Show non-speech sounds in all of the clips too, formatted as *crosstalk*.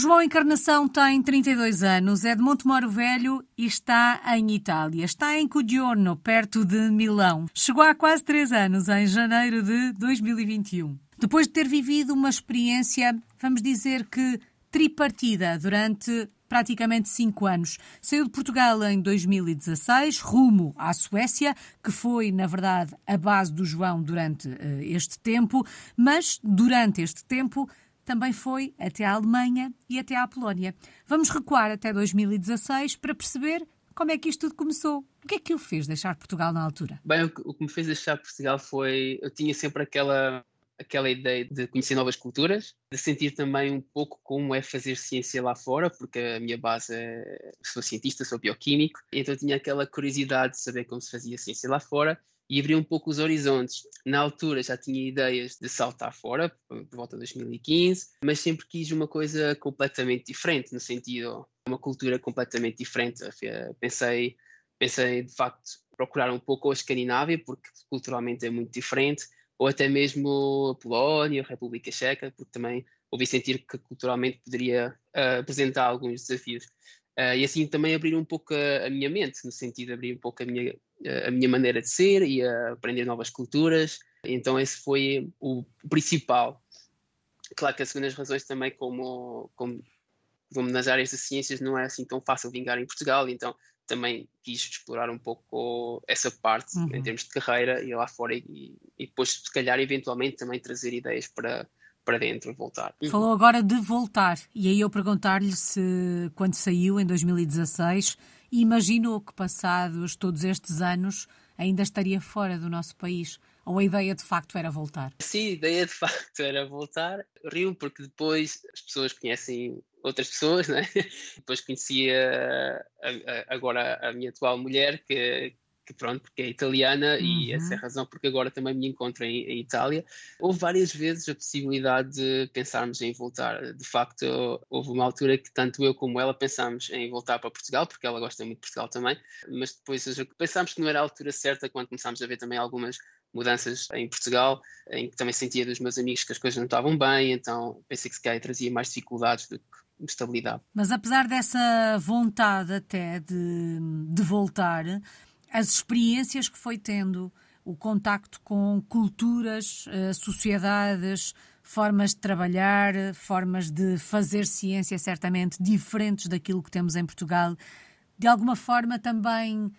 João Encarnação tem 32 anos, é de Montemoro Velho e está em Itália. Está em Cudiorno, perto de Milão. Chegou há quase três anos, em janeiro de 2021. Depois de ter vivido uma experiência, vamos dizer que tripartida durante praticamente cinco anos. Saiu de Portugal em 2016, rumo à Suécia, que foi, na verdade, a base do João durante uh, este tempo, mas durante este tempo também foi até à Alemanha e até à Polónia. Vamos recuar até 2016 para perceber como é que isto tudo começou. O que é que o fez deixar Portugal na altura? Bem, o que me fez deixar Portugal foi. Eu tinha sempre aquela aquela ideia de conhecer novas culturas, de sentir também um pouco como é fazer ciência lá fora, porque a minha base é, sou cientista, sou bioquímico, então tinha aquela curiosidade de saber como se fazia ciência lá fora e abrir um pouco os horizontes. Na altura já tinha ideias de saltar fora, por volta de 2015, mas sempre quis uma coisa completamente diferente, no sentido, uma cultura completamente diferente. Pensei, pensei de facto procurar um pouco a Escandinávia, porque culturalmente é muito diferente, ou até mesmo a Polónia, a República Checa, porque também ouvi sentir que culturalmente poderia uh, apresentar alguns desafios. Uh, e assim também abrir um pouco a, a, minha mente, no sentido de abrir um pouco a minha, a minha maneira de ser e aprender novas culturas. Então esse foi o principal. Claro que as segundas razões também, como, como, como nas áreas de ciências, não é assim tão fácil vingar em Portugal, então também quis explorar um pouco essa parte uhum. em termos de carreira e lá fora e, e, depois se calhar eventualmente também trazer ideias para para dentro voltar. Uhum. Falou agora de voltar e aí eu perguntar-lhe se quando saiu em 2016 imaginou que passados todos estes anos ainda estaria fora do nosso país ou a ideia de facto era voltar? Sim, a ideia de facto era voltar. Rio porque depois as pessoas conhecem outras pessoas, né? *laughs* depois conhecia agora a minha atual mulher que, que pronto, porque é italiana uhum. e essa é a razão porque agora também me encontro em, em, Itália. Houve várias vezes a possibilidade de pensarmos em voltar. De facto, houve uma altura que tanto eu como ela pensámos em voltar para Portugal, porque ela gosta muito de Portugal também, mas depois pensámos que não era a altura certa quando começámos a ver também algumas mudanças em Portugal, em que também sentia dos meus amigos que as coisas não estavam bem, então pensei que se calhar trazia mais dificuldades do que estabilidade. Mas apesar dessa vontade até de, de voltar, as experiências que foi tendo, o contacto com culturas, eh, sociedades, formas de trabalhar, formas de fazer ciência certamente diferentes daquilo que temos em Portugal, de alguma forma também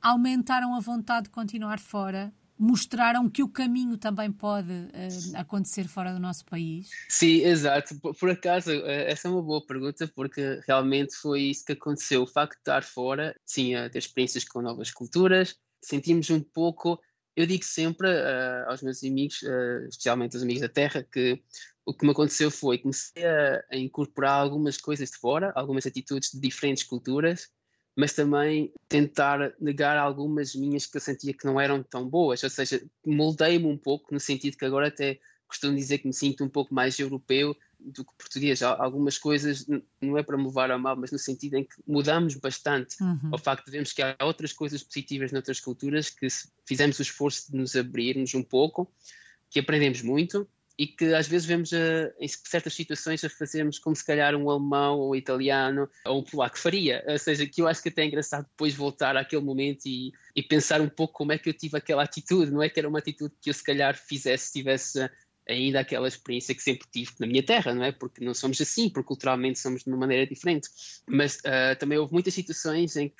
aumentaram a vontade de continuar fora mostraram que o caminho também pode uh, acontecer fora do nosso país? Sim, exato. Por, por, acaso, eh, essa é uma boa pergunta, porque realmente foi isso que aconteceu. O facto de estar fora, sim, a ter experiências com novas culturas, sentimos um pouco. Eu digo sempre uh, aos meus amigos, uh, especialmente aos amigos da Terra, que o que me aconteceu foi comecei a, a incorporar algumas coisas de fora, algumas atitudes de diferentes culturas, mas também tentar negar algumas minhas que eu sentia que não eram tão boas, ou seja, moldei-me um pouco no sentido que agora até costumo dizer que me sinto um pouco mais europeu do que português. Algumas coisas não é para me levar a mal, mas no sentido em que mudamos bastante. Uhum. Ao facto de vermos que há outras coisas positivas noutras culturas, que se fizemos o esforço de nos abrirmos um pouco, que aprendemos muito e que às vezes vemos a, eh, em certas situações a fazermos como se calhar um alemão ou um italiano ou um polaco faria. Ou seja, que eu acho que até é engraçado depois voltar àquele momento e, e pensar um pouco como é que eu tive aquela atitude. Não é que era uma atitude que eu se calhar fizesse, tivesse ainda aquela experiência que sempre tive na minha terra, não é? Porque não somos assim, porque culturalmente somos de uma maneira diferente. Mas uh, também houve muitas situações em que,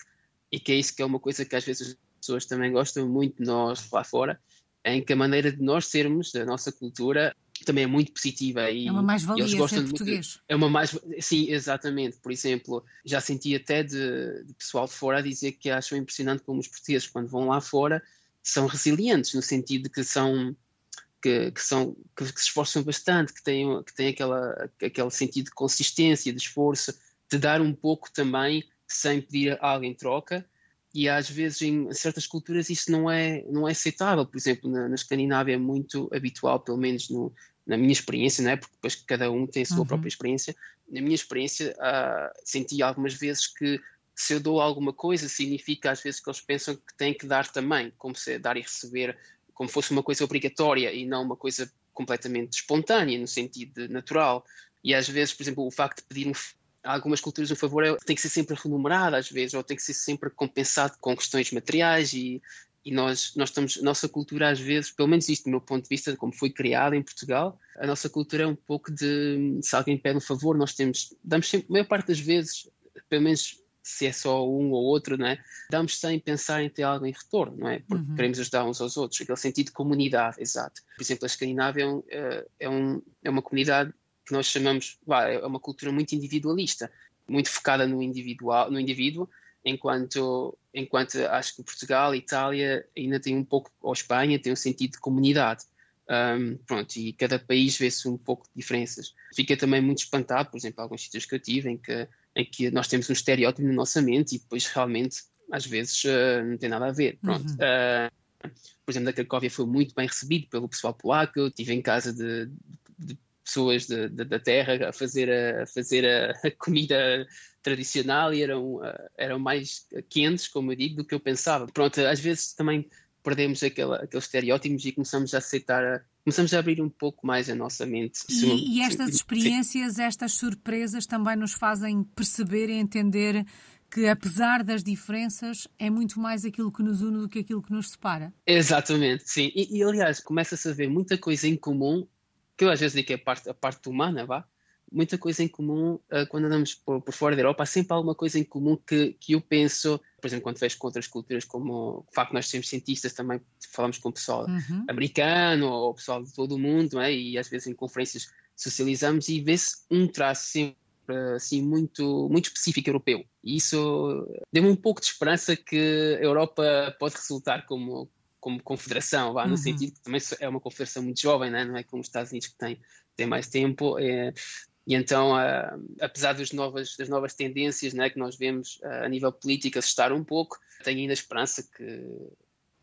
e que é isso que é uma coisa que às vezes as pessoas também gostam muito de nós lá fora, em que a maneira de nós sermos, da nossa cultura, também é muito positiva e é uma mais-valia ser português. De, é uma mais sim, exatamente. Por exemplo, já senti até de, de, pessoal de fora a dizer que acham impressionante como os portugueses quando vão lá fora são resilientes no sentido de que são que, que são que, que, se esforçam bastante, que têm que têm aquela aquele sentido de consistência, de esforço, de dar um pouco também sem pedir algo em troca e às vezes em certas culturas isso não é não é aceitável. Por exemplo na, na Escandinávia é muito habitual pelo menos no, na minha experiência não é porque depois cada um tem a sua uhum. própria experiência. Na minha experiência uh, senti algumas vezes que se eu dou alguma coisa significa às vezes que eles pensam que têm que dar também como se dar e receber como fosse uma coisa obrigatória e não uma coisa completamente espontânea no sentido natural. E às vezes, por exemplo, o facto de pedir um, algumas culturas um favor é, tem que ser sempre remunerado às vezes, ou tem que ser sempre compensado com questões materiais e, e nós, nós estamos, nossa cultura às vezes, pelo menos isto do meu ponto de vista, como foi criada em Portugal, a nossa cultura é um pouco de, se alguém pede um favor, nós temos, damos sempre, a maior parte das vezes, pelo menos se é só um ou outro, não é? Damos sem pensar em ter algo em retorno, não é? Porque uhum. queremos ajudar uns aos outros, aquele sentido de comunidade, exato. Por exemplo, a Escandinávia é, um, é, é um, é uma comunidade que nós chamamos, é uma cultura muito individualista, muito focada no individual, no indivíduo, enquanto enquanto acho que Portugal, Itália ainda tem um pouco, ou Espanha tem um sentido de comunidade. Um, pronto, e cada país vê-se um pouco de diferenças. Fica também muito espantado, por exemplo, alguns sítios que eu tive em que, em que nós temos um estereótipo na nossa mente e depois realmente às vezes uh, não tem nada a ver. Pronto. Uhum. Uh, por exemplo, na Cracóvia foi muito bem recebido pelo pessoal polaco. Eu estive em casa de, de pessoas de, de, da terra a fazer a, a fazer a, comida tradicional e eram, eram mais quentes, como eu digo, do que eu pensava. Pronto, às vezes também perdemos aquele, aqueles estereótipos e começamos a aceitar, começamos a abrir um pouco mais a nossa mente. E, e estas experiências, estas surpresas também nos fazem perceber e entender que apesar das diferenças é muito mais aquilo que nos une do que aquilo que nos separa. Exatamente, sim. E, e aliás, começa-se a ver muita coisa em comum que eu às vezes digo que é a parte, a parte humana, vá, muita coisa em comum uh, quando andamos por, por, fora da Europa, há sempre alguma coisa em comum que, que eu penso, por exemplo, quando vejo com outras culturas, como o facto de nós sermos cientistas, também falamos com o pessoal uhum. americano ou pessoal de todo o mundo, é? e às vezes em conferências socializamos e vê-se um traço sempre assim muito muito específico europeu e isso deu-me um pouco de esperança que a Europa pode resultar como como confederação, vá, no uhum. sentido que também é uma confederação muito jovem, né? não é como os Estados Unidos que tem, tem mais tempo. É, e então, uh, apesar das novas, das novas tendências né, que nós vemos uh, a nível político assustar um pouco, tenho ainda esperança que,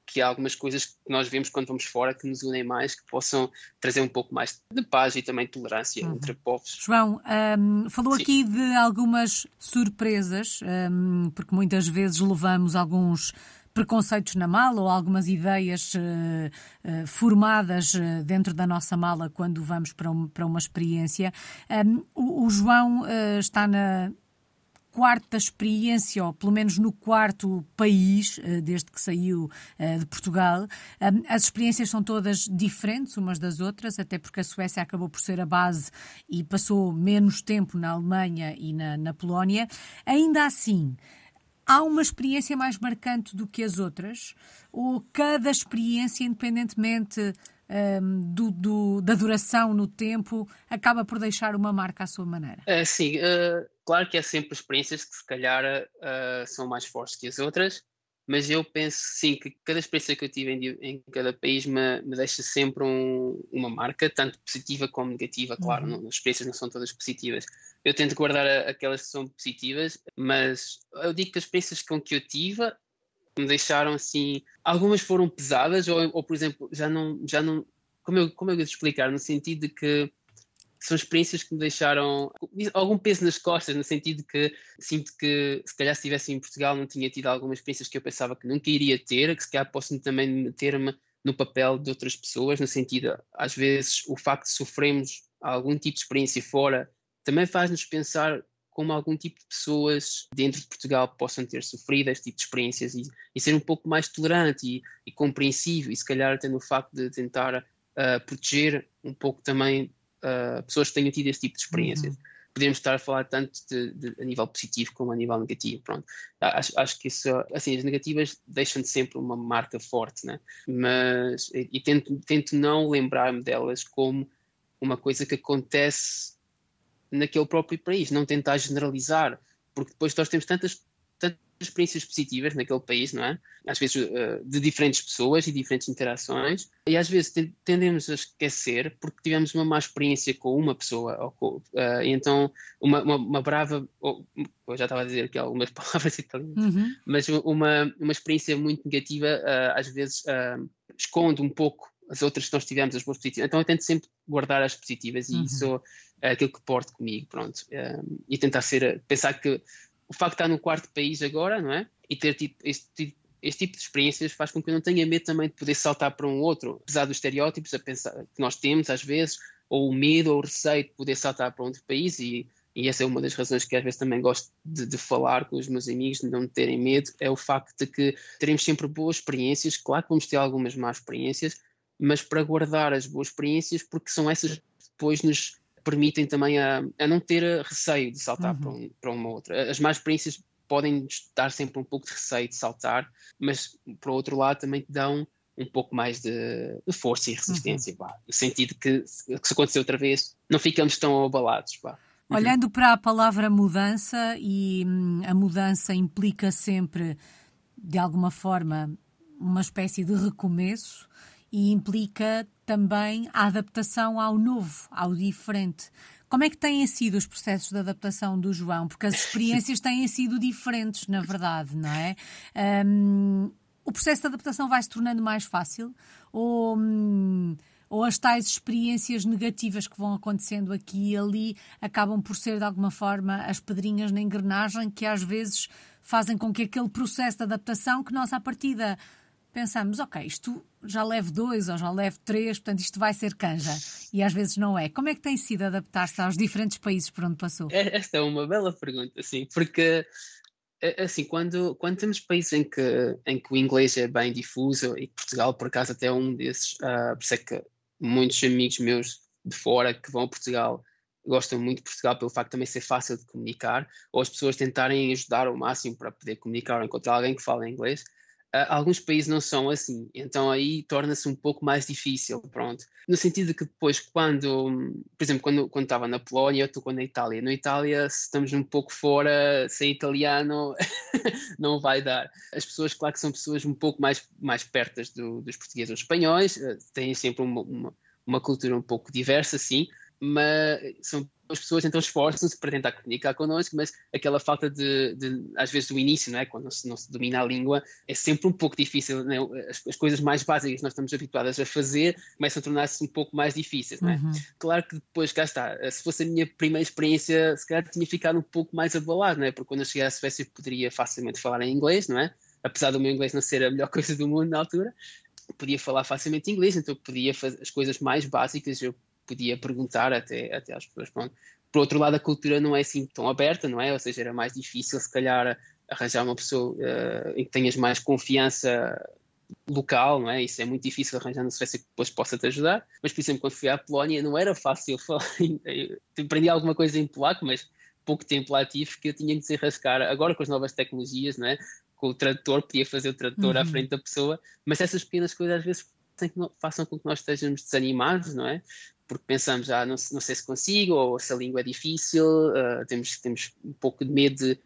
que há algumas coisas que nós vemos quando vamos fora que nos unem mais, que possam trazer um pouco mais de paz e também tolerância uhum. entre povos. João, um, falou Sim. aqui de algumas surpresas, um, porque muitas vezes levamos alguns preconceitos na mala ou algumas ideias uh, uh, formadas uh, dentro da nossa mala quando vamos para, um, para uma experiência. Um, o, o, João está na quarta experiência, ou pelo menos no quarto país, desde que saiu de Portugal. As experiências são todas diferentes umas das outras, até porque a Suécia acabou por ser a base e passou menos tempo na Alemanha e na, na Polónia. Ainda assim, há uma experiência mais marcante do que as outras? Ou cada experiência, independentemente um, do, do, da duração no tempo, acaba por deixar uma marca à sua maneira? Uh, sim, uh, claro que há sempre experiências que se calhar uh, são mais fortes que as outras, mas eu penso sim que cada experiência que eu tive em, em cada país me, me deixa sempre um, uma marca, tanto positiva como negativa, claro, uhum. não, as experiências não são todas positivas. Eu tento guardar a, aquelas que são positivas, mas eu digo que as experiências com que eu tive me deixaram assim, algumas foram pesadas, ou, ou por exemplo, já não, já não, como eu, como eu explicar, no sentido de que são experiências que me deixaram algum peso nas costas, no sentido que sinto que se calhar se estivesse em Portugal não tinha tido algumas experiências que eu pensava que nunca iria ter, que se calhar posso também meter-me no papel de outras pessoas, no sentido, às vezes, o facto de sofrermos algum tipo de experiência fora também faz-nos pensar como algum tipo de pessoas dentro de Portugal possam ter sofrido este tipo de experiências e, e ser um pouco mais tolerante e, e, compreensível e se calhar até no facto de tentar uh, proteger um pouco também uh, pessoas que tenham tido este tipo de experiências. Uhum. Podemos estar a falar tanto de, de, a nível positivo como a nível negativo, pronto. Acho, acho que isso, assim, as negativas deixam de sempre uma marca forte, né? Mas, e, e tento, tento não lembrar-me delas como uma coisa que acontece naquele próprio país, não tentar generalizar, porque depois nós temos tantas experiências positivas naquele país, não é? Às vezes uh, de diferentes pessoas e diferentes interações, e às vezes tendemos a esquecer porque tivemos uma má experiência com uma pessoa, ou uh, então uma, uma, uma brava, ou, eu já estava a dizer aqui algumas *laughs* palavras italianas, uhum. mas uma, uma experiência muito negativa uh, às vezes esconde um pouco as outras que nós tivemos, as boas positivas. Então eu tento sempre guardar as positivas e uhum. isso é aquilo que porto comigo, pronto. e tentar ser, pensar que o facto de estar no quarto país agora, não é? E ter tido este, este tipo de experiências faz com que eu não tenha medo também de poder saltar para um outro, apesar dos estereótipos a pensar, que nós temos às vezes, ou o medo ou o receio de poder saltar para outro país e, e essa é uma das razões que às vezes também gosto de, de, falar com os meus amigos, de não terem medo, é o facto de que teremos sempre boas experiências, claro que vamos ter algumas más experiências, mas para guardar as boas experiências, porque são essas que depois nos permitem também a, a não ter receio de saltar uhum. para, um, para uma outra. As más experiências podem dar sempre um pouco de receio de saltar, mas por outro lado também te dão um pouco mais de, de força e resistência, uhum. no sentido que, que se acontecer outra vez, não ficamos tão abalados. Pá. Uhum. Olhando para a palavra mudança, e hum, a mudança implica sempre, de alguma forma, uma espécie de recomeço e implica também a adaptação ao novo, ao diferente. Como é que têm sido os processos de adaptação do João? Porque as experiências *laughs* têm sido diferentes, na verdade, não é? Um, o processo de adaptação vai se tornando mais fácil ou, hum, ou as tais experiências negativas que vão acontecendo aqui e ali acabam por ser de alguma forma as pedrinhas na engrenagem que às vezes fazem com que aquele processo de adaptação que nós à partida pensamos, ok, isto já leve dois ou já leve três, portanto isto vai ser canja. E às vezes não é. Como é que tem sido adaptar-se aos diferentes países por onde passou? É, esta é uma bela pergunta, sim, porque é, é assim, quando, quando temos países em que, em que o inglês é bem difuso, e Portugal, por acaso, até é um desses, uh, por isso é que muitos amigos meus de fora que vão a Portugal gostam muito de Portugal pelo facto de também ser fácil de comunicar, ou as pessoas tentarem ajudar ao máximo para poder comunicar ou encontrar alguém que fala inglês. Uh, alguns países não são assim, então aí torna-se um pouco mais difícil, pronto. No sentido de que depois, quando, por exemplo, quando, quando estava na Polónia, eu estou na Itália. Na Itália, se estamos um pouco fora, sem italiano, *laughs* não vai dar. As pessoas, claro que são pessoas um pouco mais, mais pertas do, dos portugueses ou espanhóis, uh, têm sempre uma, uma, uma cultura um pouco diversa, sim, mas são as pessoas então esforçam-se para tentar comunicar connosco, mas aquela falta de, de, às vezes, do início, não é? quando não se, não se domina a língua, é sempre um pouco difícil. É? As, as, coisas mais básicas que nós estamos habituados a fazer começam a tornar-se um pouco mais difíceis. Não é? Uhum. Claro que depois, cá está, se fosse a minha primeira experiência, se calhar tinha ficado um pouco mais abalado, não é? porque quando eu cheguei à Suécia poderia facilmente falar em inglês, não é? apesar do meu inglês não ser a melhor *laughs* coisa do mundo na altura, podia falar facilmente inglês, então podia fazer as coisas mais básicas, eu podia perguntar até, até às pessoas. Pronto. Por outro lado, a cultura não é assim tão aberta, não é? Ou seja, era mais difícil, se calhar, arranjar uma pessoa uh, em que tenhas mais confiança local, não é? Isso é muito difícil arranjar na Suécia que depois possa te ajudar. Mas, por exemplo, quando fui à Polónia, não era fácil *laughs* falar. aprendi alguma coisa em polaco, mas pouco tempo lá tive que eu tinha que desenrascar. Agora, com as novas tecnologias, não é? Com o tradutor, podia fazer o tradutor uhum. à frente da pessoa, mas essas pequenas coisas às vezes façam com que nós estejamos desanimados, não é? Porque pensamos, ah, não, não, sei se consigo, ou se a língua é difícil, uh, temos, temos um pouco de medo de,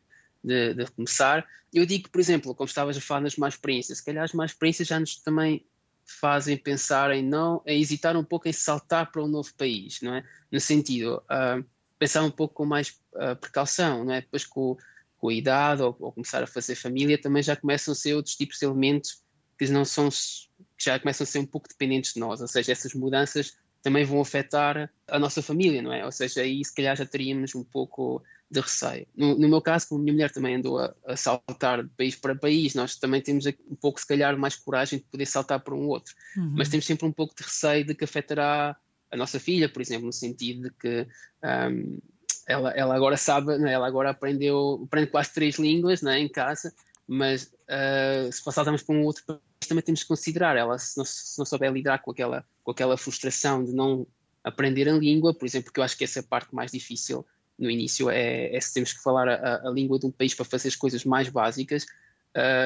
de, de, começar. Eu digo, por exemplo, como estavas a falar nas más experiências, se calhar as más experiências já nos também fazem pensar em não, em hesitar um pouco em saltar para um novo país, não é? No sentido, uh, pensar um pouco com mais uh, precaução, não é? Depois com, com a idade ou, ou, começar a fazer família também já começam a ser outros tipos de elementos que não são que já começam a ser um pouco dependentes de nós, ou seja, essas mudanças também vão afetar a nossa família, não é? Ou seja, aí se calhar já teríamos um pouco de receio. No, no meu caso, como a minha mulher também andou a, a, saltar de país para país, nós também temos um pouco, se calhar, mais coragem de poder saltar para um outro. Uhum. Mas temos sempre um pouco de receio de que afetará a nossa filha, por exemplo, no sentido de que um, ela, ela agora sabe, é? ela agora aprendeu, aprende quase três línguas é? em casa, mas uh, se saltarmos para um outro país, também temos que considerar. Ela, se não, se não souber lidar com aquela, com aquela frustração de não aprender a língua, por exemplo, porque eu acho que essa é a parte mais difícil no início, é, é se temos que falar a, a, língua de um país para fazer as coisas mais básicas,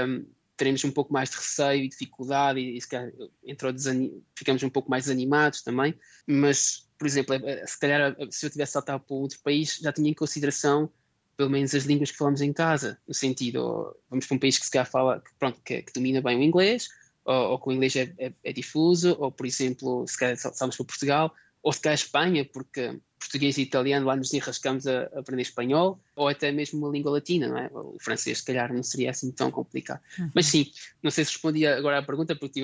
um, teremos um pouco mais de receio e dificuldade, e, e ficamos um pouco mais animados também, mas, por exemplo, é, se calhar se eu tivesse saltado para outro país, já tinha em consideração pelo menos as línguas que falamos em casa, no sentido, vamos para um país que se calhar fala, que, pronto, que, que domina bem o inglês, ou, ou que o inglês é, é, é, difuso, ou por exemplo, se calhar saltamos para Portugal, ou se calhar Espanha, porque português e italiano lá nos enrascamos a, aprender espanhol, ou até mesmo uma língua latina, não é? O francês, se calhar, não seria assim tão complicado. Uhum. Mas sim, não sei se respondi agora à pergunta, porque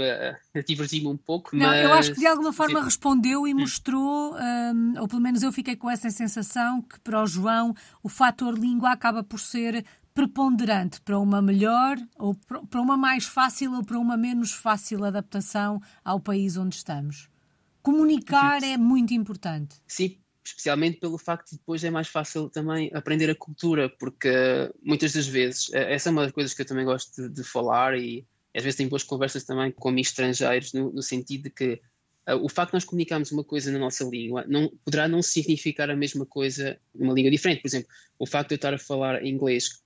divergir-me um pouco. Não, mas... eu acho que de alguma forma sim. respondeu e mostrou, um, ou pelo menos eu fiquei com essa sensação, que para o João o fator língua acaba por ser preponderante para uma melhor ou para uma mais fácil ou para uma menos fácil adaptação ao país onde estamos. comunicar é muito importante. Sim, especialmente pelo facto de depois é mais fácil também aprender a cultura, porque muitas das vezes, eh, essa é uma das coisas que eu também gosto de, de falar e às vezes tenho boas conversas também com estrangeiros, no, no sentido de que uh, o facto de nós comunicarmos uma coisa na nossa língua não, poderá não significar a mesma coisa numa língua diferente. Por exemplo, o facto de eu estar a falar inglês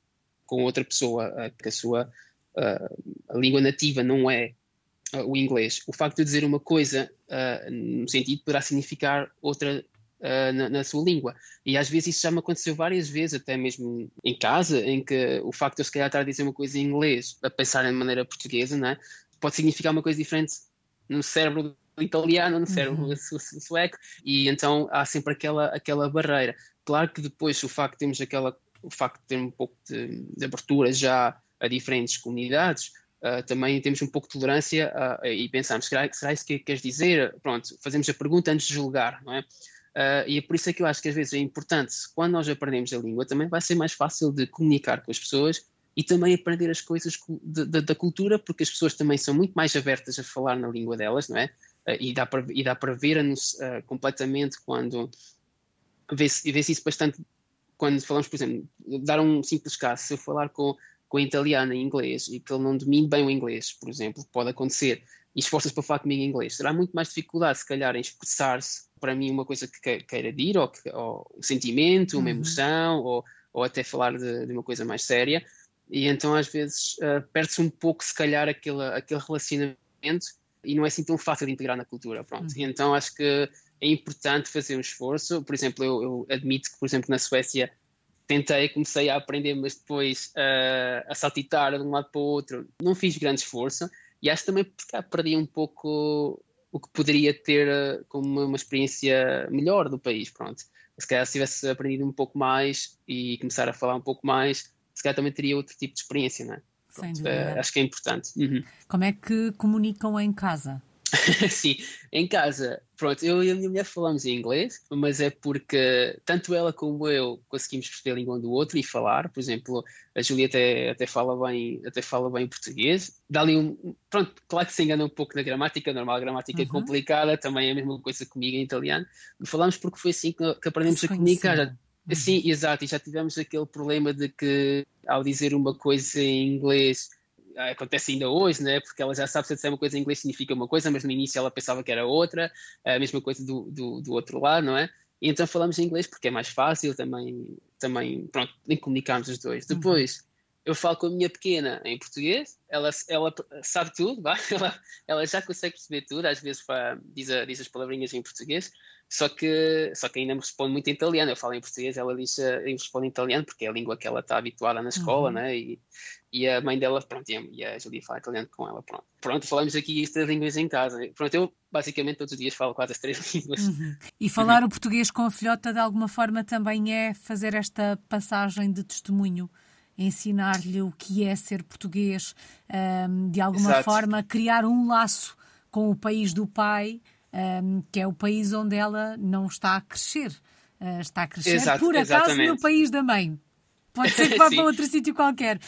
com outra pessoa uh, que a sua uh, a língua nativa não é o inglês, o facto de eu dizer uma coisa no sentido poderá significar outra Uh, na, na, sua língua. E às vezes isso já me aconteceu várias vezes, até mesmo em casa, em que o facto de eu se calhar estar a dizer uma coisa em inglês, a pensar de maneira portuguesa, né, pode significar uma coisa diferente no cérebro italiano, no cérebro uhum. sueco, e então há sempre aquela, aquela barreira. Claro que depois o facto de termos aquela, o facto de ter um pouco de, de abertura já a diferentes comunidades, Uh, também temos um pouco de tolerância uh, e pensamos, será, será isso que queres dizer? Pronto, fazemos a pergunta antes de julgar, não é? Uh, e é por isso é que eu acho que às vezes é importante, quando nós aprendemos a língua, também vai ser mais fácil de comunicar com as pessoas e também aprender as coisas de, de, da cultura, porque as pessoas também são muito mais abertas a falar na língua delas, não é? Uh, e, dá para, e dá para ver-nos uh, completamente quando. Vê-se vê isso bastante quando falamos, por exemplo, dar um simples caso, se eu falar com, com italiano em inglês e que ele não domine bem o inglês, por exemplo, pode acontecer, e esforça-se para falar comigo em inglês, terá muito mais dificuldade, se calhar, em expressar-se para mim uma coisa que queira dir, ou, que, ou um sentimento, uma uhum. emoção, ou, ou até falar de, de, uma coisa mais séria. E então às vezes uh, perde-se um pouco, se calhar, aquele, aquele relacionamento e não é assim tão fácil de integrar na cultura. Pronto. Uhum. então acho que é importante fazer um esforço. Por exemplo, eu, eu admito que, por exemplo, na Suécia tentei, comecei a aprender, mas depois uh, a saltitar de um lado para o outro, não fiz grande esforço. E acho também que perdi um pouco o que poderia ter uh, como uma, uma, experiência melhor do país, pronto. Se calhar se tivesse aprendido um pouco mais e começar a falar um pouco mais, se calhar também teria outro tipo de experiência, não é? Pronto, uh, acho que é importante. Uhum. Como é que comunicam em casa? *laughs* Sim, em casa, pronto, eu e a minha mulher falamos em inglês, mas é porque tanto ela como eu conseguimos perceber a língua um do outro e falar. Por exemplo, a Julia até, até, fala, bem, até fala bem português. Dá ali um. Pronto, claro que se engana um pouco na gramática, normal, a gramática é uhum. é complicada, também é a mesma coisa comigo em italiano. Falamos porque foi assim que, que aprendemos a comunicar. Uhum. Sim, exato, e já tivemos aquele problema de que ao dizer uma coisa em inglês acontece ainda hoje, né? porque ela já sabe se disser uma coisa em inglês significa uma coisa, mas no início ela pensava que era outra, a mesma coisa do, do, do outro lado, não é? E então falamos em inglês porque é mais fácil também, também pronto, nem comunicamos os dois. Uhum. Depois, eu falo com a minha pequena em português, ela, ela sabe tudo, *laughs* ela, ela já consegue perceber tudo, às vezes diz, diz as palavrinhas em português, só que, só que ainda me responde muito em italiano. Eu falo em português, ela diz, eu respondo em italiano, porque é a língua que ela está habituada na escola, uhum. né? E, e a mãe dela, pronto, e a Julia fala italiano com ela, pronto. Pronto, falamos aqui três línguas em casa. Pronto, eu basicamente todos os dias falo quase as três *laughs* línguas. Uhum. E falar uhum. o português com a filhota de alguma forma também é fazer esta passagem de testemunho ensinar-lhe o que é ser português, um, de alguma Exato. forma criar um laço com o país do pai, um, que é o país onde ela não está a crescer. Uh, está a crescer, Exato, por acaso, exatamente. no país da mãe. Pode ser *laughs* que vá para outro sítio qualquer.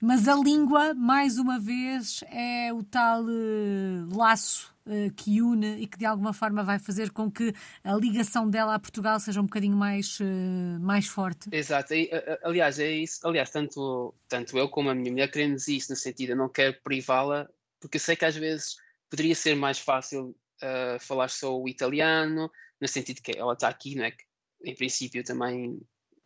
Mas a língua, mais uma vez, é o tal uh, laço uh, que une e que de alguma forma vai fazer com que a ligação dela a Portugal seja um bocadinho mais, uh, mais forte. Exato. E, aliás, é isso. Aliás, tanto, tanto eu como a minha mulher queremos isso, no sentido, eu não quero privá-la, porque eu sei que às vezes poderia ser mais fácil falar só o italiano, no sentido que ela está aqui, não é? Que, em princípio também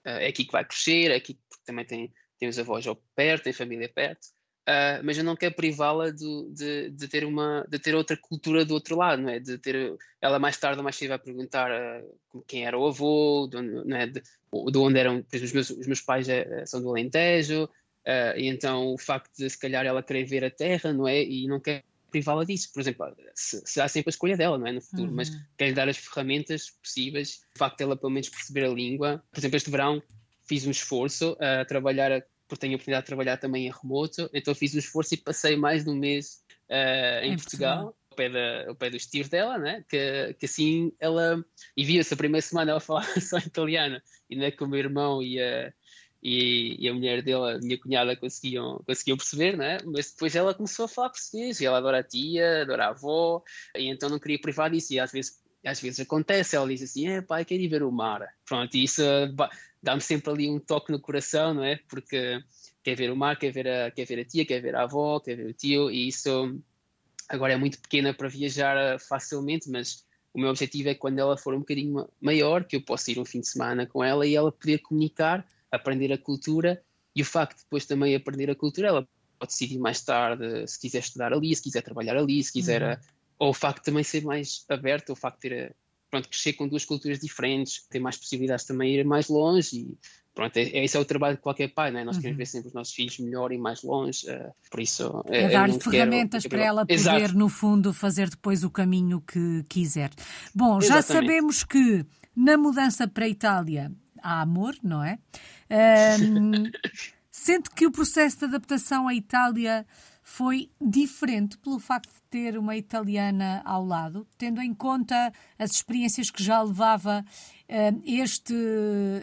é aqui que vai crescer, é aqui que também tem tem os avós perto, tem família perto, uh, mas eu não quero privá-la de, de, de, ter uma, de ter outra cultura do outro lado, não é? De ter, ela mais tarde ou mais cedo vai perguntar uh, quem era o avô, de onde, não é? de, de onde eram, por exemplo, os meus, os meus pais é, são do Alentejo, uh, e então o facto de se calhar ela querer ver a terra, não é? E não quer privá-la disso. Por exemplo, será sempre a escolha dela, não é? No futuro, uhum. mas quer dar as ferramentas possíveis, o facto de ela pelo menos perceber a língua. Por exemplo, este verão fiz um esforço a trabalhar porque tenho a oportunidade de trabalhar também em remoto, então fiz o esforço e passei mais de um mês uh, em, Portugal, Ao, pé da, ao pé dos tios dela, né? que, que assim ela. E via-se a primeira semana ela falava *laughs* só italiana, e não é que o meu irmão e a, e, e, a mulher dela, a minha cunhada, conseguiam, conseguiam perceber, né? mas depois ela começou a falar português, e ela adora a tia, adora a avó, e então não queria privar disso, e às vezes às vezes acontece, ela diz assim, é pai, quero ir ver o mar. Pronto, e isso dá-me sempre ali um toque no coração, não é? Porque quer ver o mar, quer ver a, quer ver a tia, quer ver a avó, quer ver o tio, e isso agora é muito pequena para viajar eh, facilmente, mas o meu objetivo é que quando ela for um bocadinho maior, que eu possa ir um fim de semana com ela e ela poder comunicar, aprender a cultura, e o facto de depois também aprender a cultura, ela pode decidir mais tarde se quiser estudar ali, se quiser trabalhar ali, se quiser, uhum. ou o facto de também ser mais aberto, o facto de ter, eh, pronto, crescer com duas culturas diferentes, ter mais possibilidades também ir mais longe e pronto, é, esse é o trabalho de qualquer pai, né? nós queremos uhum. ver sempre os nossos filhos melhor e mais longe, uh, por isso... É, é dar-lhe ferramentas quero... para ela poder, Exato. no fundo, fazer depois o caminho que quiser. Bom, Exatamente. já sabemos que na mudança para a Itália há amor, não é? *laughs* Um, sente que o processo de adaptação à Itália foi diferente pelo facto de ter uma italiana ao lado, tendo em conta as experiências que já levava, este,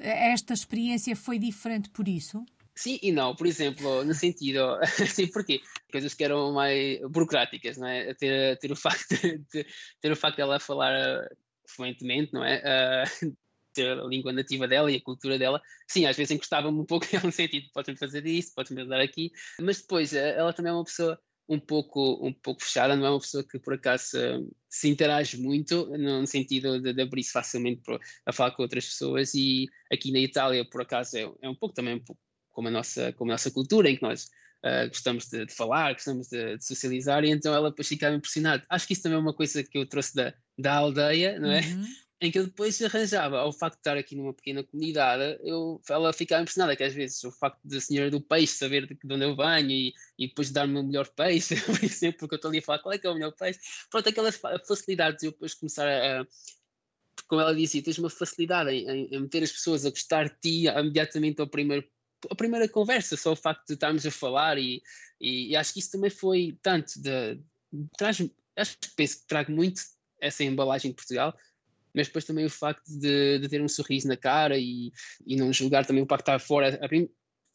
esta experiência foi diferente por isso? Sim e não, por exemplo, no sentido, *laughs* sim, porquê? Coisas que eram mais burocráticas, não é? Ter, ter, o, facto de, ter o facto de ela falar fluentemente, não é? Uh, a língua nativa dela e a cultura dela, sim, às vezes encostava-me um pouco *laughs* no sentido, podes-me fazer isso, podes-me ajudar aqui, mas depois eh, ela também é uma pessoa um pouco, um pouco fechada, não é uma pessoa que por acaso se interage muito, no sentido de, de abrir-se facilmente para, a falar com outras pessoas e aqui na Itália por acaso é, é um pouco também um pouco como a nossa, como a nossa cultura, em que nós Uh, gostamos de, de, falar, gostamos de, de, socializar, e então ela depois ficava impressionada. Acho que isso também é uma coisa que eu trouxe da, da aldeia, não é? Uhum em que eu depois arranjava, ao facto de estar aqui numa pequena comunidade, eu, ela ficava impressionada que às vezes o facto da senhora do peixe saber de, de onde eu venho e, e depois dar-me o melhor peixe, *laughs* por exemplo, porque eu estou ali a falar qual é que é o melhor peixe, pronto, aquelas facilidades, eu depois começar a, a como ela disse, tens uma facilidade em, em, em, meter as pessoas a gostar de ti imediatamente ao primeiro a primeira conversa, só o facto de estarmos a falar e, e, e acho que isso também foi tanto de traz, acho que penso que trago muito essa embalagem de Portugal, mas depois também o facto de, de ter um sorriso na cara e, e não julgar também o facto de estar fora. A prim,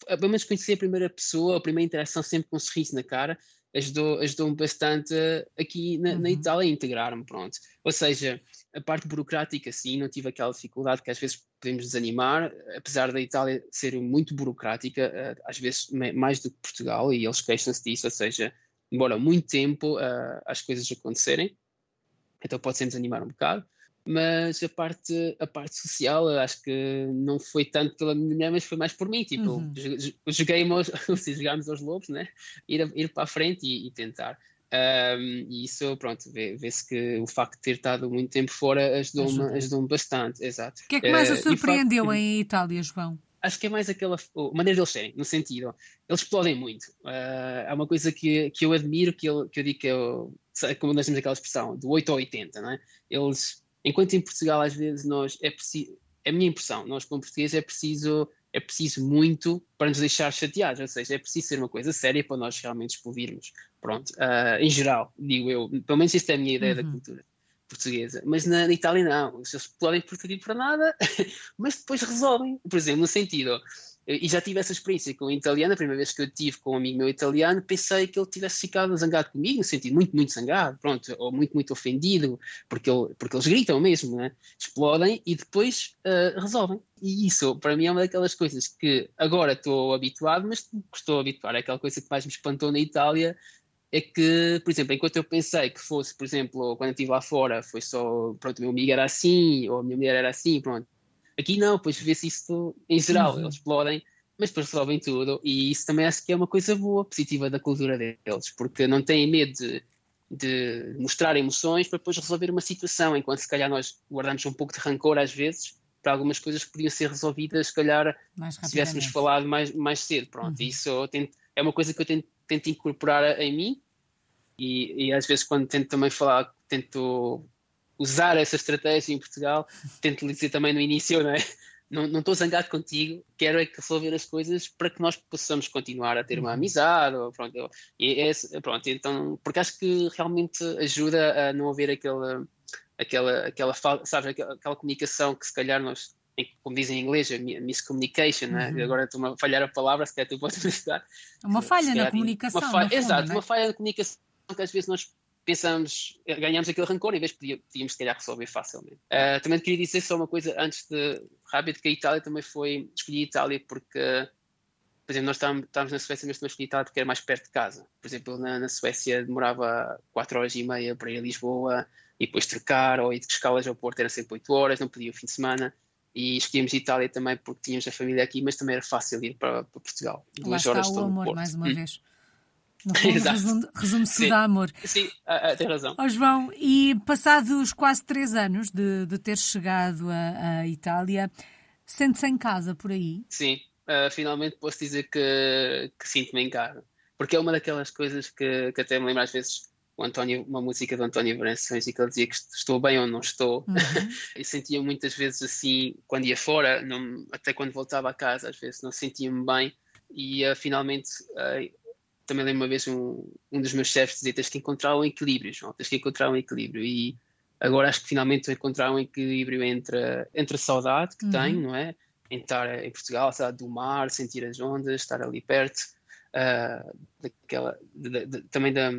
pelo menos conhecer a primeira pessoa, a primeira interação sempre com um sorriso na cara, ajudou-me ajudou bastante aqui na, uhum. na Itália a integrar-me, pronto. Ou seja, a parte burocrática, sim, não tive aquela dificuldade que às vezes podemos desanimar, apesar da Itália ser muito burocrática, às vezes mais do que Portugal, e eles queixam-se disso, ou seja, demora muito tempo uh, as coisas acontecerem, então pode sempre desanimar um bocado mas a parte, a parte social acho que não foi tanto pela minha mulher, mas foi mais por mim. Tipo, uhum. joguei *laughs* aos, jogámos aos lobos, né? ir, ir para a frente e, e tentar. Um, e isso, pronto, vê-se que o facto de ter estado muito tempo fora ajudou-me ajudou bastante. Exato. O que é que mais uh, a surpreendeu facto, em Itália, João? Acho que é mais aquela maneira deles serem, no sentido, eles explodem muito. Uh, é uma coisa que, que eu admiro, que eu, que eu digo que eu, como nós temos aquela expressão, do 8 ao 80, não é? Eles Enquanto em Portugal, às vezes, nós é preciso, é a minha impressão, nós como portugueses é preciso, é preciso muito para nos deixar chateados, ou seja, é preciso ser uma coisa séria para nós realmente explodirmos. Pronto, uh, em geral, digo eu, pelo menos esta é a minha ideia uhum. da cultura portuguesa. Mas na, na Itália não, eles explodem por tudo e por nada, *laughs* mas depois resolvem. Por exemplo, no sentido, e já tive essa experiência com o italiano, a primeira vez que eu tive com um amigo meu italiano, pensei que ele tivesse ficado zangado comigo, no sentido muito, muito zangado, pronto, ou muito, muito ofendido, porque, ele, porque eles gritam mesmo, né? explodem e depois uh, resolvem. E isso, para mim, é uma daquelas coisas que agora estou habituado, mas estou habituado. É aquela coisa que mais me espantou na Itália, é que, por exemplo, enquanto eu pensei que fosse, por exemplo, quando eu estive lá fora, foi só, pronto, meu amigo era assim, ou a minha mulher era assim, pronto, Aqui não, pois vê-se isso em geral, uhum. eles explodem, mas depois resolvem tudo, e isso também acho que é uma coisa boa, positiva da cultura deles, porque não têm medo de, de mostrar emoções para depois resolver uma situação, enquanto se calhar nós guardamos um pouco de rancor às vezes para algumas coisas que podiam ser resolvidas, se calhar se tivéssemos falado mais, mais cedo. Pronto, uhum. isso tento, é uma coisa que eu tento, tento incorporar em mim e, e, às vezes quando tento também falar, tento usar essa estratégia em Portugal, tento lhe dizer também no início, não é? Não, estou zangado contigo, quero é que resolver as coisas para que nós possamos continuar a ter uma uhum. amizade, ou, pronto, e é, pronto, então, porque acho que realmente ajuda a não haver aquela, aquela, aquela, sabes, aquela, aquela comunicação que se calhar nós, como dizem em inglês, miscommunication, né? uhum. agora estou a falhar a palavra, se calhar tu podes me ajudar. Uma falha na comunicação. Uma falha, exato, é? uma falha na comunicação que às vezes nós pensamos, ganhamos aquele rancor, em vez de podíamos se calhar resolver facilmente. Uh, também queria dizer só uma coisa antes de rápido, que a Itália também foi, escolhi a Itália porque, por exemplo, nós estávamos, na Suécia, mas também escolhi a Itália porque era mais perto de casa. Por exemplo, na, na Suécia demorava 4 horas e meia para ir a Lisboa e depois trocar, ou ir de escalas ao Porto era sempre 8 horas, não podia o fim de semana. E escolhemos Itália também porque tínhamos a família aqui, mas também era fácil ir para, para Portugal. Duas Lá horas está o amor, mais uma hum. vez. No fundo, *laughs* resume-se tudo a amor. Sim, uh, tem razão. Oh, João, e passados quase três anos de, de ter chegado à Itália, sente-se em casa por aí? Sim, uh, finalmente posso dizer que, que sinto-me em casa. Porque é uma daquelas coisas que, que até me lembro às vezes António, uma música do António Valenções e que ele dizia que estou bem ou não estou. Uhum. *laughs* e sentia muitas vezes assim, quando ia fora, não, até quando voltava a casa, às vezes não sentia-me bem. E uh, finalmente uh, também lembro uma vez um, um dos meus chefes dizer tens que encontrar um equilíbrio, João, tens que encontrar um equilíbrio e agora acho que finalmente a encontrar um equilíbrio entre, entre a saudade que uhum. tenho, não é? Em estar em Portugal, a saudade do mar, sentir as ondas, estar ali perto, uh, daquela, de, de, também da,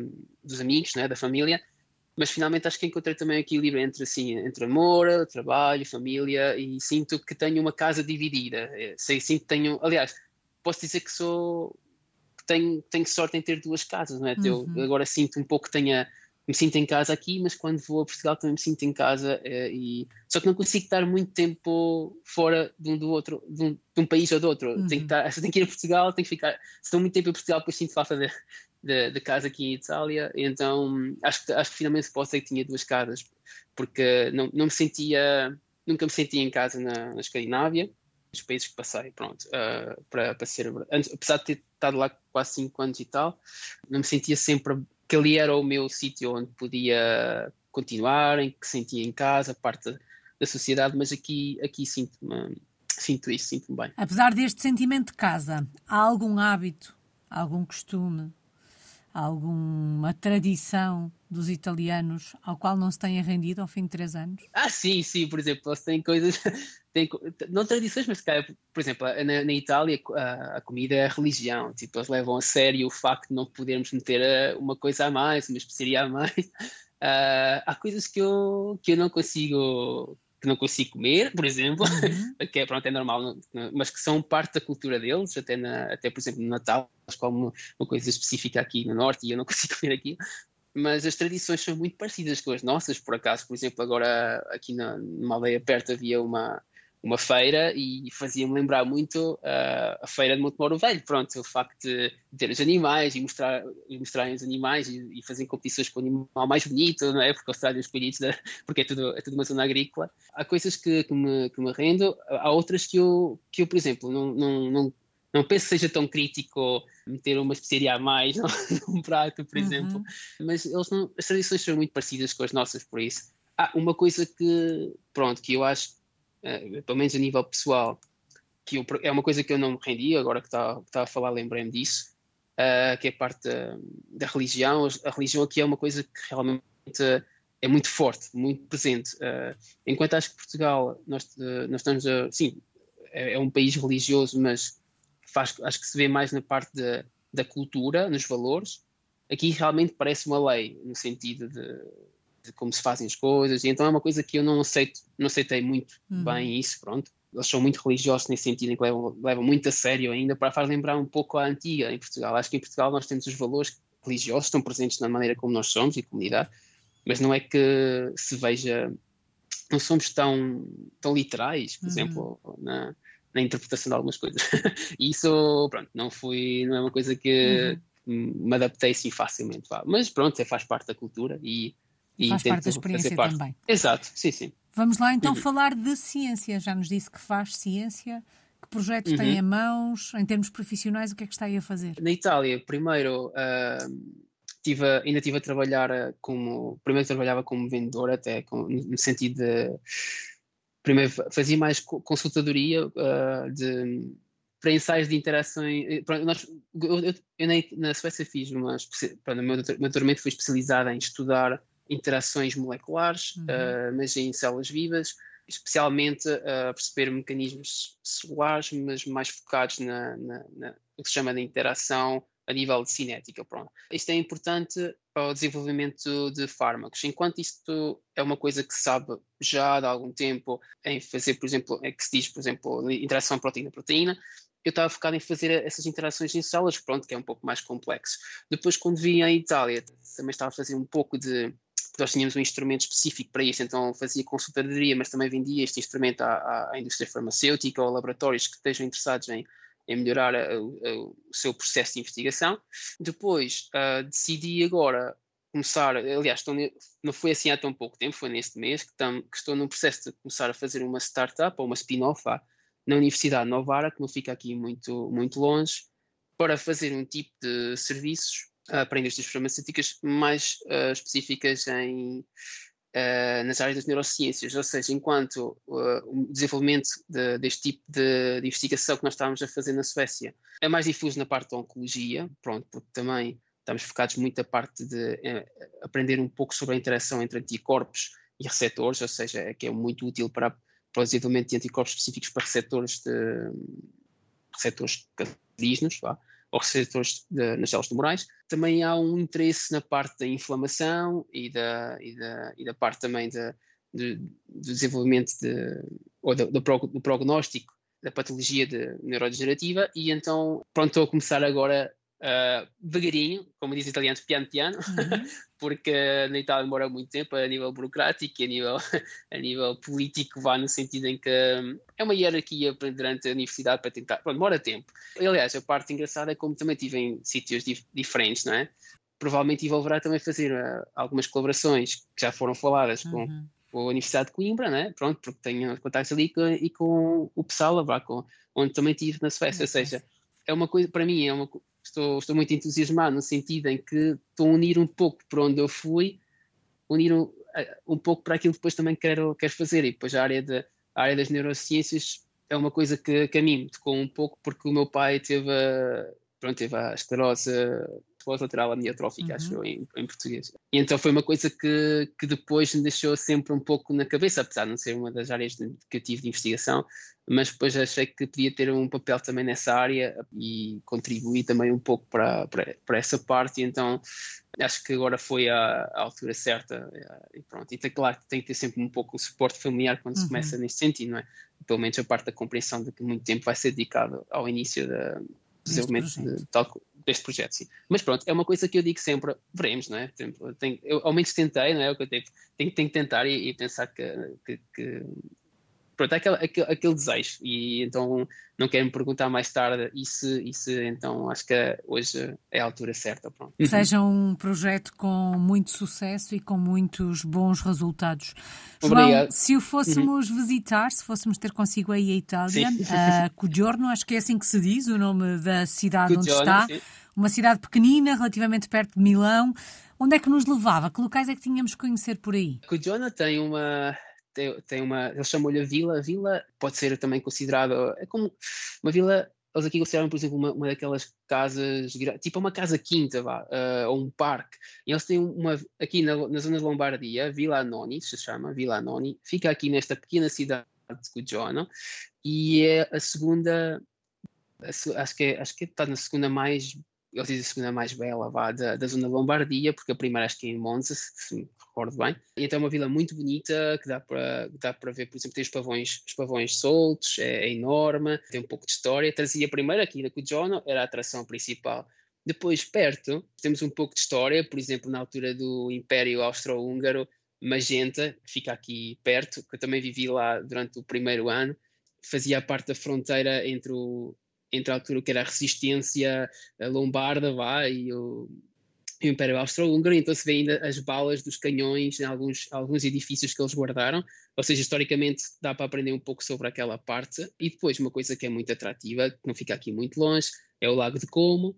dos amigos, não é? da família, mas finalmente acho que encontrei também um equilíbrio entre, assim, entre amor, trabalho, família e sinto que tenho uma casa dividida. Eh, sei, sinto que tenho, aliás, posso dizer que sou tenho, tenho sorte em ter duas casas, não é? Uhum. Eu agora sinto um pouco que tenha me sinto em casa aqui, mas quando vou a Portugal também me sinto em casa é, e só que não consigo estar muito tempo fora de um do outro, de um, de um país ou do outro. Uhum. Tenho, que estar, tenho que ir a Portugal, tenho que ficar. Se estou muito tempo em Portugal, depois sinto falta de, de, de, casa aqui em Itália. Então acho que, acho que finalmente posso dizer que tinha duas casas, porque não, não me sentia, nunca me sentia em casa na, na Escandinávia os países que passei, pronto, uh, para, para ser. Antes, apesar de ter estado lá quase 5 anos e tal, não me sentia sempre que ali era o meu sítio onde podia continuar, em que sentia em casa, parte da sociedade, mas aqui, aqui sinto, sinto isso, sinto-me bem. Apesar deste sentimento de casa, há algum hábito, algum costume, alguma tradição dos italianos ao qual não se tenha rendido ao fim de três anos? Ah, sim, sim, por exemplo, eles têm coisas, têm, não tradições, mas por exemplo, na, na Itália a, a, comida é a religião, tipo, eles levam a sério o facto de não podermos meter eh, uma coisa a mais, uma especiaria a mais. Uh, *laughs* há coisas que eu, que eu não consigo que não consigo comer, por exemplo, uhum. *laughs* que é, pronto, é normal, mas que são parte da cultura deles, até, na, até por exemplo, no Natal, como uma coisa específica aqui no Norte e eu não *laughs* consigo comer aqui, mas as tradições são muito parecidas com as nossas, por acaso, por exemplo, agora aqui na, numa aldeia perto havia uma, uma feira e fazia-me lembrar muito uh, a feira de Montemoro Velho. Pronto, o facto de ter os animais e mostrar, e mostrarem os animais e, e fazerem competições com o animal mais bonito, não é? Porque eles trazem os da, *laughs* porque é tudo, é tudo uma zona agrícola. Há coisas que, que, me, que me rendo, há outras que eu, que eu por exemplo, não, não, não, não penso que seja tão crítico meter uma especiaria a mais *laughs* num prato, por uhum. exemplo. Mas eles não, as tradições são muito parecidas com as nossas, por isso. Há uma coisa que, pronto, que eu acho uh, pelo menos a nível pessoal, que eu, é uma coisa que eu não me rendi, agora que está tá a falar, lembrei-me disso, uh, que é parte da, da, religião. A religião aqui é uma coisa que realmente é muito forte, muito presente. Enquanto acho que Portugal, nós, nós estamos a. Sim, é, é, um país religioso, mas faz, acho que se vê mais na parte da, da cultura, nos valores. Aqui realmente parece uma lei, no sentido de de como se fazem as coisas, e então é uma coisa que eu não aceito, não aceitei muito uhum. bem isso, pronto. Eles são muito religiosos nesse sentido, em que levam, levam muito a sério ainda, para fazer lembrar um pouco a antiga em Portugal. Acho que em Portugal nós temos os valores religiosos, estão presentes na maneira como nós somos e comunidade, mas não é que se veja, não somos tão, tão literais, por uhum. exemplo, na, na interpretação de algumas coisas. *laughs* e isso, pronto, não foi, não é uma coisa que uhum. me adaptei assim facilmente, mas pronto, é, faz parte da cultura e e faz parte da experiência também. Exato, sim, sim. Vamos lá então uhum. falar de ciência. Já nos disse que faz ciência. Que projetos uhum. tem em mãos? Em termos profissionais, o que é que está aí a fazer? Na Itália, primeiro, uh, tive, ainda estive a trabalhar ah, como. Primeiro trabalhava como vendedor, até com, no sentido de. Primeiro fazia mais consultadoria uh, de, para ensaios de interações. Eh, nós, eu, eu, eu na, Suécia fiz uma. Pronto, o meu doutoramento foi especializado em estudar interações moleculares, uhum. uh, mas em células vivas, especialmente a uh, perceber mecanismos celulares, mas mais focados na, na, na, no que se chama de interação a nível de cinética. Pronto. Isto é importante para o desenvolvimento de fármacos. Enquanto isto é uma coisa que se sabe já há algum tempo em fazer, por exemplo, é que se diz, por exemplo, interação proteína-proteína, eu estava focado em fazer essas interações em células, pronto, que é um pouco mais complexo. Depois, quando vim à Itália, também estava a fazer um pouco de. Nós tínhamos um instrumento específico para isso, então fazia consultadoria, mas também vendia este instrumento à, à indústria farmacêutica ou a laboratórios que estejam interessados em, em melhorar a, a, o seu processo de investigação. Depois, uh, decidi agora começar, aliás, estou, não foi assim há tão pouco tempo, foi neste mês, que, tam, que estou num processo de começar a fazer uma startup ou uma spin-off na Universidade de Novara, que não fica aqui muito, muito longe, para fazer um tipo de serviços uh, para indústrias farmacêuticas mais uh, específicas em, uh, nas áreas das neurociências, ou seja, enquanto o desenvolvimento de, deste tipo de, de, investigação que nós estávamos a fazer na Suécia é mais difuso na parte da oncologia, pronto, porque também estamos focados muito na parte de aprender um pouco sobre a interação entre anticorpos e receptores, ou seja, é que é muito útil para desenvolvimento de anticorpos específicos para receptores de receptores cancerígenos, ou receptores de, nas células tumorais. Também há um interesse na parte da inflamação e da, e da, e da parte também de, de, do desenvolvimento de, ou do, do prognóstico da patologia de neurodegenerativa e então pronto, estou a começar agora uh, devagarinho, como diz italiano, piano piano, uhum. *laughs* porque na Itália demora muito tempo a nível burocrático e a nível, *laughs* a nível político, vá no sentido em que hum, é uma hierarquia durante a universidade para tentar, pronto, demora tempo. Aliás, a parte engraçada é como também estive em sítios dif diferentes, não é? Provavelmente envolverá também fazer uh, algumas colaborações que já foram faladas com, uhum. com, a Universidade de Coimbra, né? Pronto, porque tenho contactos ali com, e com o Pessoal, com, onde também estive na Suécia, ou seja, é uma coisa, para mim, é uma, estou, estou muito entusiasmado no sentido em que estou a unir um pouco para onde eu fui, unir um, um pouco para aquilo que depois também quero, quero fazer. E depois a área, de, a área das neurociências é uma coisa que, que a mim me tocou um pouco, porque o meu pai teve a, pronto, teve a esclerose esclerose lateral amiotrófica, uhum. acho em, em, português. E então foi uma coisa que, que depois me deixou sempre um pouco na cabeça, apesar de não ser uma das áreas de, que eu tive de investigação, mas depois achei que podia ter um papel também nessa área e contribuir também um pouco para, para, para essa parte, e então acho que agora foi a, a, altura certa e pronto. E claro que tem que ter sempre um pouco o suporte familiar quando uhum. se começa nesse sentido, não é? Pelo menos a parte da compreensão de que muito tempo vai ser dedicado ao início da, desenvolvimento de, tal, deste projeto, sim. Mas pronto, é uma coisa que eu digo sempre, veremos, não é? Eu ao menos tentei, não é? Tenho, tenho, tenho que tentar e, e pensar que, que, que pronto, é aquele, aquele, aquele, desejo. E então não quero me perguntar mais tarde e se, e se então acho que hoje é a altura certa. Pronto. Uhum. Seja um projeto com muito sucesso e com muitos bons resultados. Obrigado. João, se o fôssemos uhum. visitar, se fôssemos ter consigo aí a Itália, a Cugiorno, acho que é assim que se diz o nome da cidade Cugiorno, onde está. Sim. Uma cidade pequenina, relativamente perto de Milão. Onde é que nos levava? Que locais é que tínhamos que conhecer por aí? Cugiorno tem uma tem, tem uma, eles chamam-lhe a vila, a vila pode ser também considerada, é como uma vila, eles aqui consideram, por exemplo, uma, uma daquelas casas, tipo uma casa quinta, vá, uh, ou um parque, e eles têm uma, aqui na, na zona de Lombardia, Vila Anoni, se chama, Vila Anoni, fica aqui nesta pequena cidade de Cugiano, e é a segunda, acho que, é, acho que está na segunda mais eles dizem a segunda mais bela vá, da, da zona Lombardia, porque a primeira acho que é em Monza, se me recordo bem. E então é uma vila muito bonita, que dá para, dá para ver, por exemplo, tem os pavões, os pavões soltos, é, é enorme, tem um pouco de história. Trazia primeiro aqui na Cujono, era a atração principal. Depois, perto, temos um pouco de história, por exemplo, na altura do Império Austro-Húngaro, Magenta, que fica aqui perto, que eu também vivi lá durante o primeiro ano, fazia parte da fronteira entre o, entre a altura que era a resistência lombarda vá, e o, e o Império Austro-Húngaro, então se vê ainda as balas dos canhões em alguns, alguns edifícios que eles guardaram, ou seja, historicamente dá para aprender um pouco sobre aquela parte. E depois, uma coisa que é muito atrativa, que não fica aqui muito longe, é o Lago de Como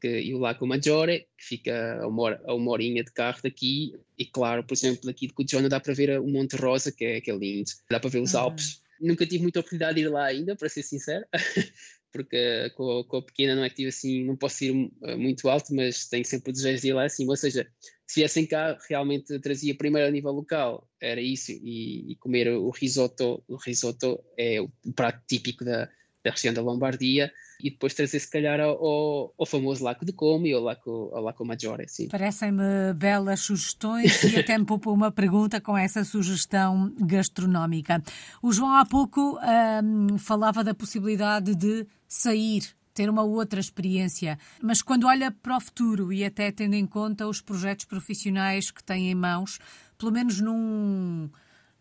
que, e o Lago Maggiore, que fica a uma, a uma horinha de carro daqui. E claro, por exemplo, daqui de Cugiona dá para ver o Monte Rosa, que é, que é lindo, dá para ver os uhum. Alpes. Nunca tive muita oportunidade de ir lá ainda, para ser sincero, *laughs* porque com, com, a pequena não é que tive assim, não posso ir eh, muito alto, mas tenho sempre o desejo de ir lá assim. Ou seja, se viessem cá, realmente trazia primeiro a nível local, era isso, e, e comer o risoto. O risoto é o prato típico da, da região da Lombardia e depois trazer se calhar ao, ao famoso Lago de Como e ao Lago, ao Maggiore. Parecem-me belas sugestões e até me poupou uma pergunta com essa sugestão gastronómica. O João há pouco um, falava da possibilidade de sair ter uma outra experiência. Mas quando olha para o futuro e até tendo em conta os projetos profissionais que tem em mãos, pelo menos num,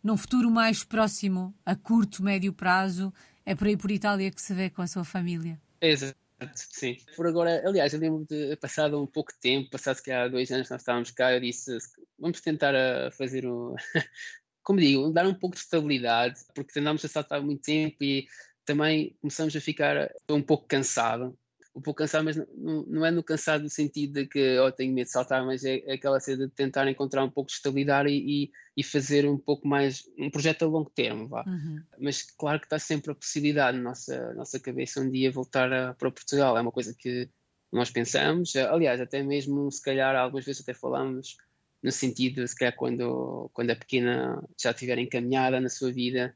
num futuro mais próximo, a curto, médio prazo, é por aí por Itália que se vê com a sua família. Exato. Sim, por agora, aliás, eu lembro de passado um pouco tempo, passado se calhar dois anos nós estávamos cá, eu disse, vamos tentar a fazer um, *laughs* como digo, dar um pouco de estabilidade, porque andámos a saltar muito tempo e também começamos a ficar um pouco cansado. Um pouco cansado, mas não, não é no cansado no sentido de que oh, tenho medo de saltar, mas é, é aquela cena de tentar encontrar um pouco de estabilidade e, e, e, fazer um pouco mais um projeto a longo termo, vá. Uhum. Mas claro que está sempre a possibilidade na nossa, nossa cabeça um dia voltar a, para Portugal. É uma coisa que nós pensamos, aliás, até mesmo se calhar algumas vezes até falamos no sentido de se calhar quando, quando a pequena já estiver encaminhada na sua vida,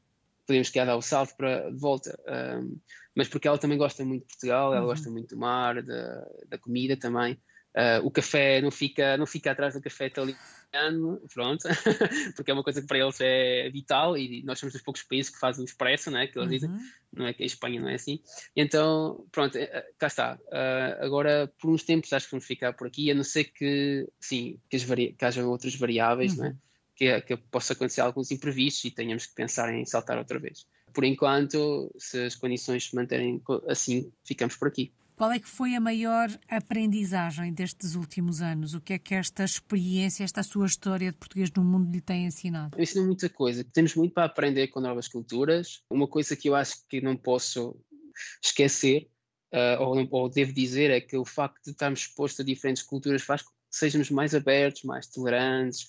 podemos que dar o salto para de volta. Um, mas porque ela também gosta muito de Portugal, ela uhum. gosta muito do mar, da, da comida também. Uh, o café não fica, não fica atrás do café italiano, pronto, *laughs* porque é uma coisa que para eles é vital e nós somos dos poucos países que fazem expresso, né, que eles uhum. dizem, não é que a Espanha não é assim. Então, pronto, eh, cá está. Uh, agora, por uns tempos, acho que vamos ficar por aqui, a não ser que, sim, que, que haja outras variáveis, uhum. né? Que, que possa acontecer alguns imprevistos e tenhamos que pensar em saltar outra vez. Por enquanto, se as condições se manterem assim, ficamos por aqui. Qual é que foi a maior aprendizagem destes últimos anos? O que é que esta experiência, esta sua história de português no mundo lhe tem ensinado? Ensina muita coisa. Temos muito para aprender com novas culturas. Uma coisa que eu acho que não posso esquecer, uh, ou, ou, devo dizer, é que o facto de estarmos expostos a diferentes culturas faz com que sejamos mais abertos, mais tolerantes,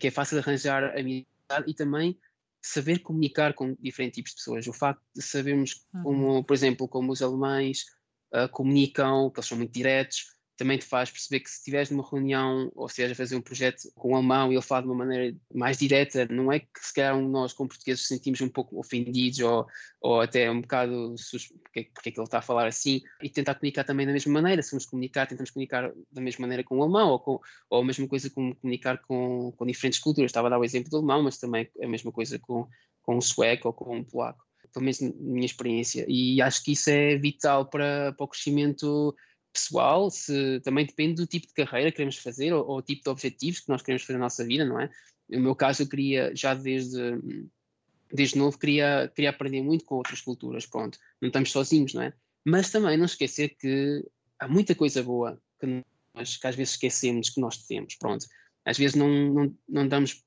que é fácil arranjar amizade e também saber comunicar com diferentes tipos de pessoas. O facto de sabermos como, por exemplo, como os alemães uh, comunicam, que eles são muito diretos, também te faz perceber que se estiveres numa reunião ou se estiveres a fazer um projeto com um alemão e ele fala de uma maneira mais direta, não é que se calhar nós como portugueses sentimos um pouco ofendidos ou, ou até um bocado porque, porque é que ele está a falar assim e tentar comunicar também da mesma maneira, se vamos comunicar, tentamos comunicar da mesma maneira com o alemão ou, com, ou a mesma coisa com comunicar com, com diferentes culturas, estava a dar o exemplo do alemão, mas também a mesma coisa com, com sueco ou com o polaco, pelo menos na minha experiência. E acho que isso é vital para, para o crescimento pessoal, se também depende do tipo de carreira que queremos fazer ou, ou tipo de objetivos que nós queremos fazer na nossa vida, não é? No meu caso, eu queria, já desde, desde novo, queria, queria aprender muito com outras culturas, pronto. Não estamos sozinhos, não é? Mas também não esquecer que há muita coisa boa que, nós, que às vezes esquecemos que nós temos, pronto. Às vezes não, não, não damos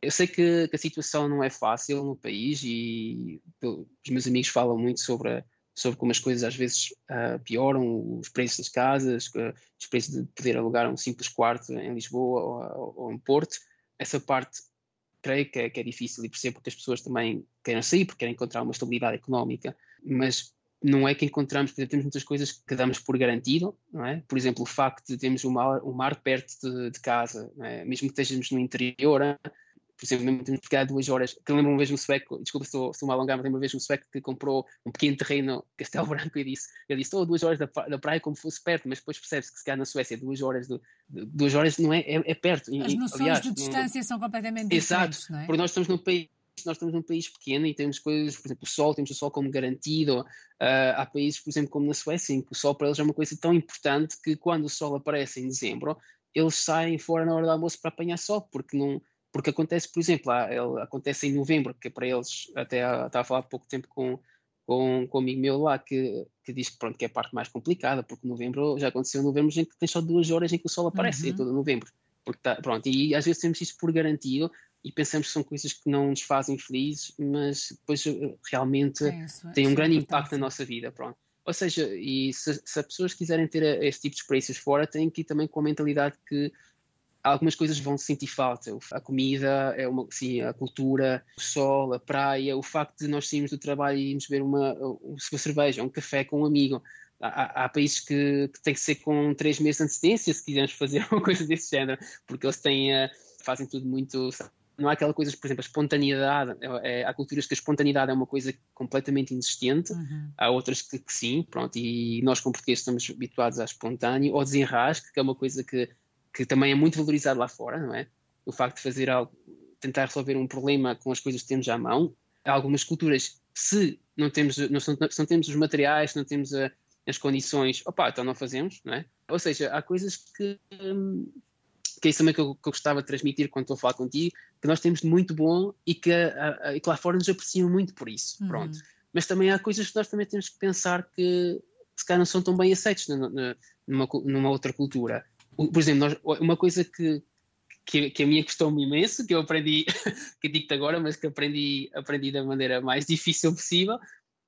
eu sei que, que, a situação não é fácil no país e os meus amigos falam muito sobre a, sobre como as coisas às vezes uh, pioram, os preços das casas, uh, os preços de poder alugar um simples quarto em Lisboa ou, ou em Porto. Essa parte creio que é, que é, difícil e percebo que as pessoas também querem sair porque querem encontrar uma estabilidade económica, mas não é que encontramos, por exemplo, temos muitas coisas que damos por garantido, não é? Por exemplo, o facto de termos o mar, o mar perto de, de casa, é? mesmo que estejamos no interior, por exemplo, mesmo temos que duas horas, que eu lembro uma vez um sueco, desculpa se estou, a alongar, mas lembro uma vez um sueco que comprou um pequeno terreno Castelo Branco e disse, ele disse, estou a duas horas da, da praia como fosse perto, mas depois percebe-se que se calhar na Suécia duas horas, de, duas horas não é, é, é perto. As noções aliás, de distância não, são completamente exato, diferentes, não é? porque nós estamos num país nós estamos num país pequeno e temos coisas, por exemplo, o sol, temos o sol como garantido. Uh, há países, por exemplo, como na Suécia, em que o sol para eles é uma coisa tão importante que quando o sol aparece em dezembro, eles saem fora na hora do almoço para apanhar sol, porque não, porque acontece, por exemplo, ele, acontece em novembro, que para eles, até estava a falar há pouco tempo com, com, com um amigo meu lá, que, que diz que, pronto, que é a parte mais complicada, porque novembro, já aconteceu em novembro, em que tem só duas horas em que o sol aparece, uhum. em todo novembro. Porque tá, pronto, e às vezes temos isso por garantido e pensamos que são coisas que não nos fazem felizes, mas depois eh, realmente é isso, tem um grande impacto na nossa vida, pronto. Ou seja, e se, se as pessoas quiserem ter este tipo de experiências fora, têm que ir também com a mentalidade que algumas coisas vão sentir falta. A comida, é uma, sim, a cultura, o sol, a praia, o facto de nós sairmos do trabalho e irmos beber uma, uma cerveja, um café com um amigo. Há, há, países que, que tem que ser com três meses de antecedência se quisermos fazer *laughs* uma coisa desse género, porque eles têm, uh, fazem tudo muito não há aquela coisa, por exemplo, a espontaneidade, é, é, há culturas que a espontaneidade é uma coisa completamente inexistente, uhum. há outras que, que, sim, pronto, e nós como portugueses estamos habituados a espontâneo, ou desenrasque, que é uma coisa que, que também é muito valorizado lá fora, não é? O facto de fazer algo, tentar resolver um problema com as coisas que temos à mão, há algumas culturas, se não temos, não, se não temos os materiais, se não temos a, as condições, opá, então não fazemos, não é? Ou seja, há coisas que, hum, que é isso também que eu, que eu, gostava de transmitir quando estou a falar contigo, que nós temos de muito bom e que, a, a, que lá fora nos apreciam muito por isso, uhum. pronto. Mas também há coisas que nós também temos que pensar que se calhar não são tão bem aceitos numa, numa outra cultura. Por exemplo, nós, uma coisa que, que, que, a minha custou-me imenso, que eu aprendi, *laughs* que digo-te agora, mas que aprendi, aprendi da maneira mais difícil possível,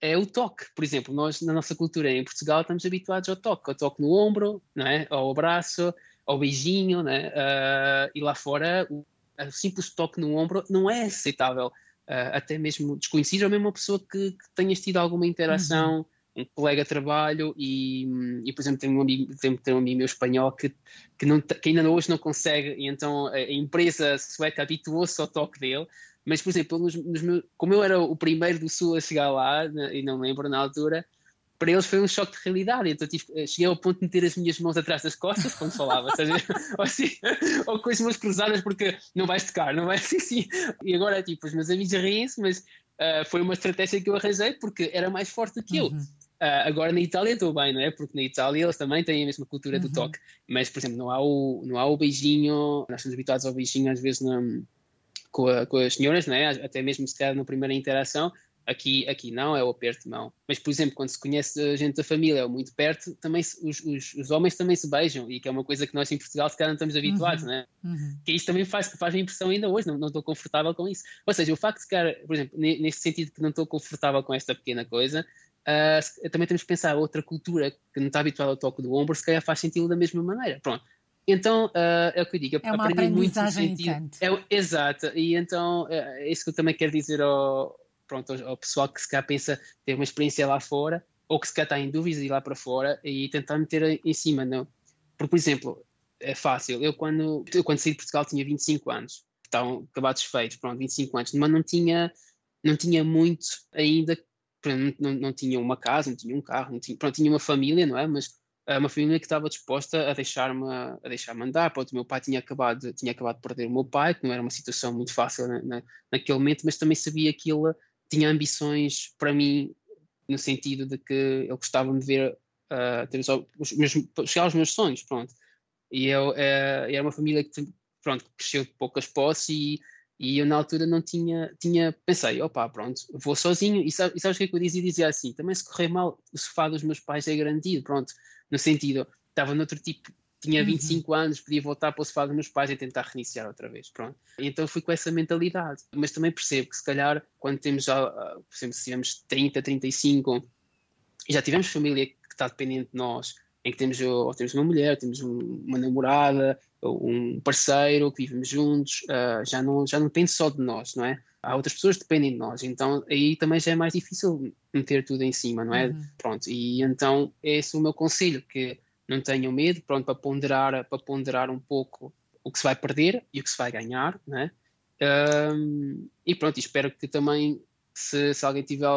é o toque. Por exemplo, nós na nossa cultura em Portugal estamos habituados ao toque, ao toque no ombro, não é? ao abraço, ao beijinho, né? Uh, e lá fora o, o, simples toque no ombro não é aceitável, uh, até mesmo desconhecido, ou mesmo uma pessoa que, que tenhas tido alguma interação, uhum. Um colega de trabalho, e, e por exemplo, tenho um amigo, tenho, tenho um amigo meu espanhol que, que, não, que ainda hoje não consegue, e então a, empresa sueca habituou-se ao toque dele, mas, por exemplo, nos, nos meus, como eu era o primeiro do Sul a chegar lá, e não lembro na altura, para eles foi um choque de realidade. Então eh, cheguei ao ponto de meter as minhas mãos atrás das costas quando falava, seja, *laughs* ou, assim, ou com as mãos cruzadas porque não vais tocar, não vai assim, sim. E agora, tipo, os meus amigos riem-se, mas uh, foi uma estratégia que eu arranjei porque era mais forte do que eu. Uhum. Uh, agora na Itália estou bem, não é? Porque na Itália eles também têm a mesma cultura uhum. do toque. Mas, por exemplo, não há, o, não há o beijinho, nós estamos habituados ao beijinho às vezes na, com, a, com as senhoras, não é? Até mesmo se calhar na primeira interação, Aqui, aqui não, é o aperto de mão. Mas, por exemplo, quando se conhece a gente da família ou muito perto, também se, os, os, os, homens também se beijam, e que é uma coisa que nós em Portugal se calhar não estamos habituados, uhum. né? Uhum. Que isso também faz, faz impressão ainda hoje, não, não estou confortável com isso. Ou seja, o facto de, cara, por exemplo, neste sentido que não estou confortável com esta pequena coisa, uh, também temos que pensar outra cultura que não está habituada ao toque do ombro, se calhar faz sentido da mesma maneira. Pronto. Então, uh, é o que eu digo, é uma aprendi muito sentido. É, exato, e então é isso que eu também quero dizer ao, pronto, ao, pessoal que se calhar pensa ter uma experiência lá fora, ou que se calhar está em dúvidas de ir lá para fora e tentar meter em cima, não? Porque, por exemplo, é fácil, eu quando, eu quando saí de Portugal tinha 25 anos, estavam acabados feitos, pronto, 25 anos, mas não tinha, não tinha muito ainda, não, não, não tinha uma casa, não tinha um carro, não tinha, pronto, tinha uma família, não é? Mas eh, uma família que estava disposta a deixar-me a deixar andar. Pronto, o meu pai tinha acabado, tinha acabado de perder o meu pai, que não era uma situação muito fácil na, na, naquele momento, mas também sabia que ele tinha ambições para mim, no sentido de que ele gostava de ver uh, ter os meus, chegar aos meus sonhos, pronto. E eu uh, era uma família que pronto, cresceu de poucas posses e, e eu na altura não tinha, tinha pensei, opa, pronto, vou sozinho, e, sabe, e sabes o que é que eu dizia? Dizia assim, também se correr mal, o sofá dos meus pais é garantido, pronto, no sentido, estava noutro tipo tinha 25 uhum. anos, podia voltar para o sofá dos meus pais e tentar reiniciar outra vez. Pronto. Então fui com essa mentalidade. Mas também percebo que se calhar quando temos já, ah, por exemplo, se tivermos 30, 35 e já tivemos família que está dependente de nós, em que temos, ou temos uma mulher, temos uma namorada, um parceiro que vivemos juntos, uh, já, não, já não depende só de nós, não é? Há outras pessoas que dependem de nós, então aí também já é mais difícil meter tudo em cima, não é? Uhum. Pronto, e então esse é o meu conselho, que não tenham medo, pronto, para ponderar, para ponderar um pouco o que se vai perder e o que se vai ganhar, né? Um, e pronto, espero que também, se, se, alguém tiver,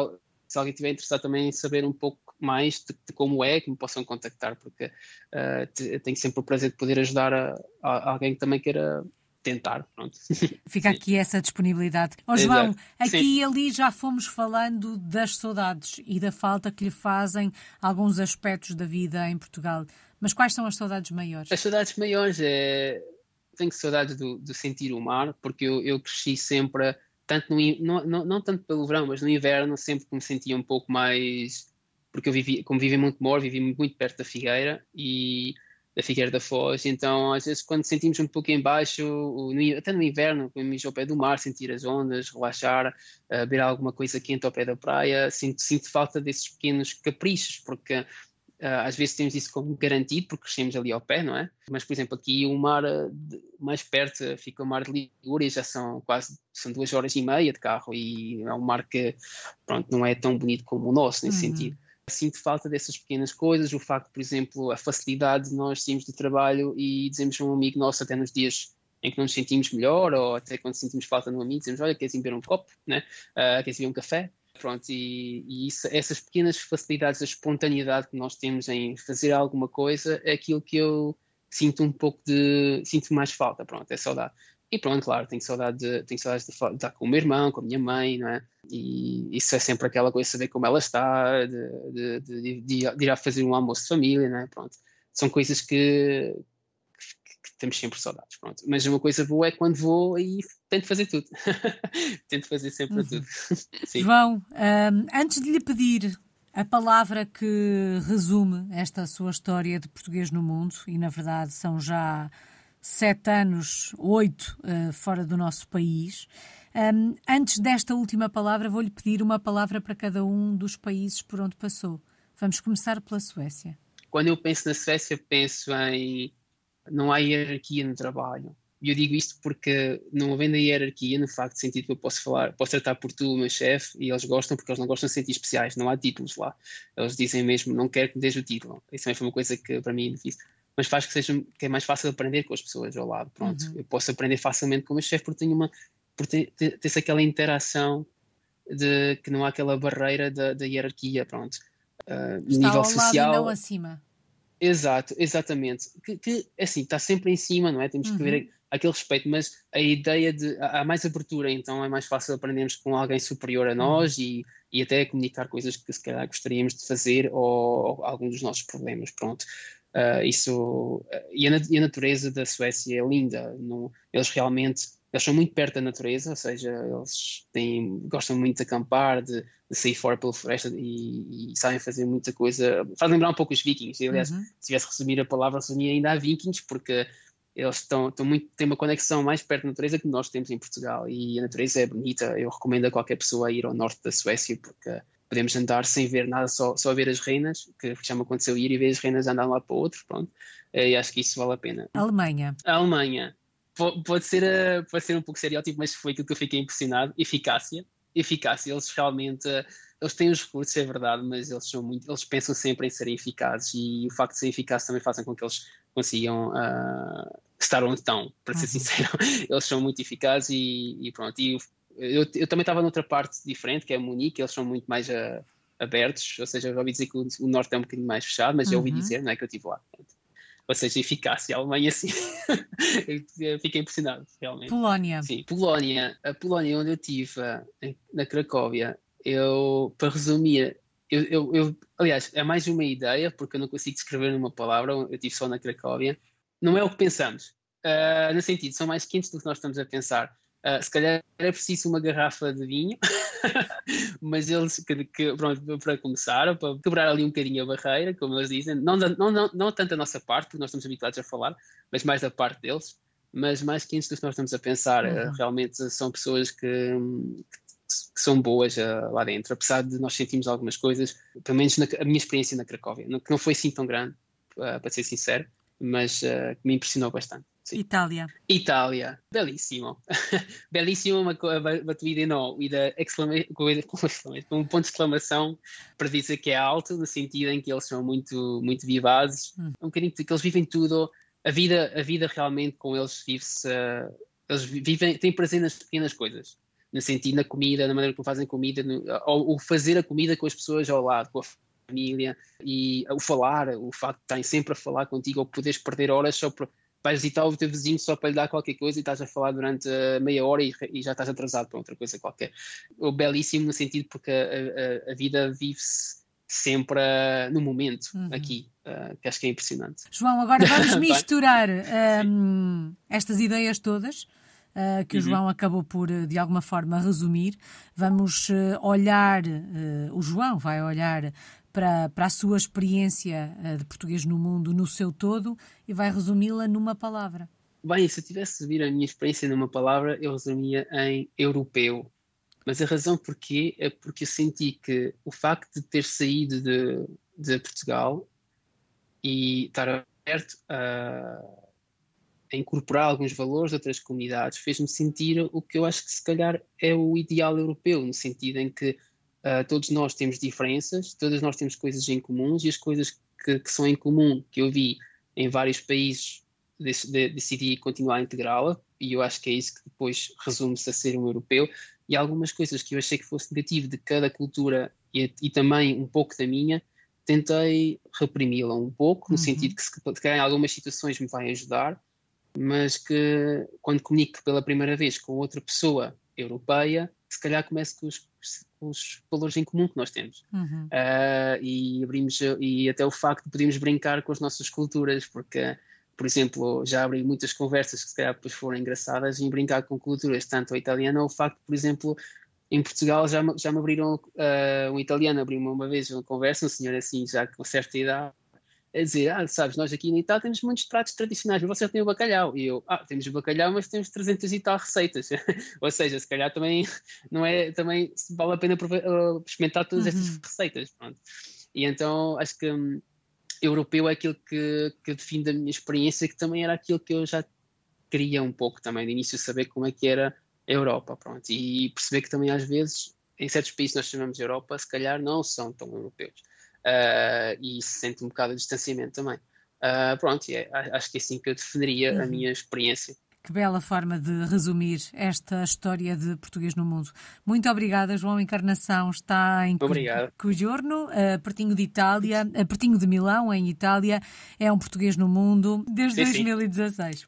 se alguém tiver interessado também em saber um pouco mais de, de como é, que me possam contactar, porque uh, tenho sempre o prazer de poder ajudar a, a alguém que também queira tentar, pronto. *laughs* Fica aqui essa disponibilidade. Oh, João, Exato. aqui Sim. e ali já fomos falando das saudades e da falta que lhe fazem alguns aspectos da vida em Portugal. Mas quais são as saudades maiores? As saudades maiores é. Tenho saudades do, do sentir o mar, porque eu, eu cresci sempre, tanto no, não, não, não tanto pelo verão, mas no inverno, sempre que me sentia um pouco mais. Porque eu vivi, como vivi muito mor, vivi muito perto da Figueira e da Figueira da Foz, então às vezes quando sentimos um pouco em baixo, até no inverno, comemos ao pé do mar, sentir as ondas, relaxar, uh, beber alguma coisa quente ao pé da praia, sinto, sinto falta desses pequenos caprichos, porque Uh, às vezes temos isso como garantido, porque crescemos ali ao pé, não é? Mas, por exemplo, aqui o mar de, mais perto fica o mar de Ligúria, já são quase são duas horas e meia de carro, e é um mar que, pronto, não é tão bonito como o nosso, nesse uhum. sentido. Sinto falta dessas pequenas coisas, o facto, por exemplo, a facilidade de nós sairmos do trabalho e dizemos a um amigo nosso até nos dias em que não nos sentimos melhor, ou até quando sentimos falta de um amigo, dizemos, olha, queres beber um copo, né? Uh, queres beber um café? Pronto, e, e isso, essas pequenas facilidades, a espontaneidade que nós temos em fazer alguma coisa, é aquilo que eu sinto um pouco de. sinto mais falta, pronto, é saudade. E pronto, claro, tenho saudade de, tenho saudade de, de estar com o meu irmão, com a minha mãe, não é? E isso é sempre aquela coisa de saber como ela está, de, de, de, de ir a fazer um almoço de família, não é? Pronto. São coisas que, que, que temos sempre saudades, pronto. Mas uma coisa boa é quando vou e tento fazer tudo. *laughs* tento fazer sempre uhum. tudo. *laughs* João, um, antes de lhe pedir a palavra que resume esta sua história de português no mundo, e na verdade são já sete anos, oito, uh, fora do nosso país. Um, antes desta última palavra, vou-lhe pedir uma palavra para cada um dos países por onde passou. Vamos começar pela Suécia. Quando eu penso na Suécia, penso em não há hierarquia no trabalho. E eu digo isto porque, não havendo a hierarquia, no facto de sentir que eu posso falar, posso tratar por tu, o meu chefe, e eles gostam porque eles não gostam de sentir especiais, não há títulos lá. Eles dizem mesmo, não quero que me deixe o título. Isso também foi uma coisa que para mim é difícil mas faz que seja que é mais fácil aprender com as pessoas ao lado. Pronto, uhum. eu posso aprender facilmente com o meu chefe porque tenho uma por ter, ter, ter aquela interação de que não há aquela barreira da, da hierarquia, pronto. Uh, está nível ao social. Lado e não acima. Exato, exatamente. Que, que assim, está sempre em cima, não é? Temos uhum. que ver uhum. aquele respeito, mas a ideia de. Há mais abertura, então é mais fácil aprendermos com alguém superior a nós uhum. e, e até comunicar coisas que se calhar gostaríamos de fazer ou, ou algum dos nossos problemas, pronto. Uh, isso, e, a, e, a, natureza da Suécia é linda. Não, eles realmente eles são muito perto da natureza, ou seja, eles têm, gostam muito de acampar, de, de sair fora pela floresta e, e, sabem fazer muita coisa. Faz lembrar um pouco os vikings. aliás, uhum. se tivesse resumir a palavra, resumia ainda a vikings, porque eles estão, estão muito, têm uma conexão mais perto da natureza que nós temos em Portugal. E a natureza é bonita. Eu recomendo a qualquer pessoa ir ao norte da Suécia, porque podemos andar sem ver nada, só, só ver as reinas, que já me aconteceu ir e ver as reinas andar lá para o outro, pronto. E acho que isso vale a pena. Alemanha. A Alemanha. Pode ser, pode ser um pouco estereótipo, mas foi aquilo que eu fiquei impressionado. Eficácia. Eficácia. Eles realmente, eles têm os recursos, é verdade, mas eles são muito, eles pensam sempre em serem eficazes e o facto de serem eficazes também fazem com que eles consigam uh, estar onde estão, para ser uhum. sincero. *laughs* Eles são muito eficazes e, e pronto. E eu, eu também estava noutra parte diferente, que é Munique, eles são muito mais uh, abertos, ou seja, eu ouvi dizer que o, o, norte é um bocadinho mais fechado, mas uhum. eu ouvi uhum. dizer, não é que eu estive lá. Ou seja, eficácia, a Alemanha sim. *laughs* fiquei impressionado, realmente. Polónia. Sim, Polónia. A Polónia onde eu estive, na Cracóvia, eu, para resumir, eu, eu, eu, aliás, é mais uma ideia, porque eu não consigo descrever numa palavra, eu estive só na Cracóvia. Não é o que pensamos. Uh, no sentido, são mais quentes do que nós estamos a pensar. Uh, se calhar era preciso uma garrafa de vinho, *laughs* mas eles, que, que, pronto, para começar, para quebrar ali um bocadinho a barreira, como eles dizem, não, não, não, não tanto a nossa parte, porque nós estamos habituados a falar, mas mais da parte deles, mas mais quentes do que nós estamos a pensar. Uhum. Uh, realmente são pessoas que, que são boas uh, lá dentro, apesar de nós sentirmos algumas coisas, pelo menos na, a minha experiência na Cracóvia, que não foi assim tão grande, para ser sincero, mas que me impressionou bastante. Sì. Italia. Italia, bellissimo. *laughs* bellissimo, uma batida não, e da com um ponto de exclamação para dizer que é alto, no sentido em que eles são muito, muito vivazes, hum. um bocadinho que eles vivem tudo, a vida, a vida realmente com eles vive-se, uh, eles vivem, têm prazer nas pequenas coisas, no sentido na comida, na maneira como fazem comida, no, ou, ou fazer a comida com as pessoas ao lado, com a família, e o falar, o facto de estarem sempre a falar contigo, ou poderes perder horas só para vais visitar o teu vizinho só para lhe dar qualquer coisa e estás a falar durante uh, meia hora e, e, já estás atrasado para outra coisa qualquer. O belíssimo no sentido porque a, a, a vida vive-se sempre uh, no momento, uhum. aqui, uh, que acho que é impressionante. João, agora vamos *laughs* misturar um, estas ideias todas. Uh, que uhum. o João acabou por, de alguma forma, resumir. Vamos olhar, o João vai olhar para, para a sua experiência eh, de português no mundo no seu todo e vai resumi-la numa palavra. Bem, se eu tivesse de vir a minha experiência numa palavra, eu resumia em europeu. Mas a razão porquê é porque eu senti que o facto de ter saído de, de Portugal e estar aberto a, a incorporar alguns valores de outras comunidades fez-me sentir o que eu acho que se calhar é o ideal europeu, no sentido em que Uh, todos nós temos diferenças, todas nós temos coisas em comuns e as coisas que, que são em comum que eu vi em vários países decidi continuar a integrá-la e eu acho que é isso que depois resume-se a ser um europeu. E algumas coisas que eu achei que fosse negativo de cada cultura e, e também um pouco da minha, tentei reprimi-la um pouco, no uhum. sentido que, se calhar, em algumas situações me vai ajudar, mas que quando comunico pela primeira vez com outra pessoa europeia, se calhar começo com os, os valores em comum que nós temos. Uhum. Uh, e abrimos, e até o facto de podermos brincar com as nossas culturas, porque por exemplo, já abri muitas conversas que se calhar depois foram engraçadas em brincar com culturas, tanto a italiana, ou o facto, por exemplo, em Portugal já, já me abriram, uh, um italiano abriu-me uma vez uma conversa, um senhor assim, já com certa idade, a dizer, ah, sabes, nós aqui na Itália temos muitos pratos tradicionais, mas vocês têm o bacalhau. E eu, ah, temos o bacalhau, mas temos 300 e tal receitas. *laughs* Ou seja, se calhar também não é, também vale a pena uh, experimentar todas uhum. estas receitas. Pronto. E então acho que um, europeu é aquilo que, que define da minha experiência, que também era aquilo que eu já queria um pouco também, de início, saber como é que era a Europa, pronto, e perceber que também às vezes, em certos países nós chamamos de Europa, se calhar não são tão europeus, uh, e se sente um bocado de distanciamento também. Uh, pronto, é, acho que é assim que eu definiria uhum. a minha experiência. Que bela forma de resumir esta história de português no mundo. Muito obrigada, João Encarnação. Está em Cugiorno, pertinho de Itália, pertinho de Milão, em Itália. É um português no mundo desde sim, 2016. Sim.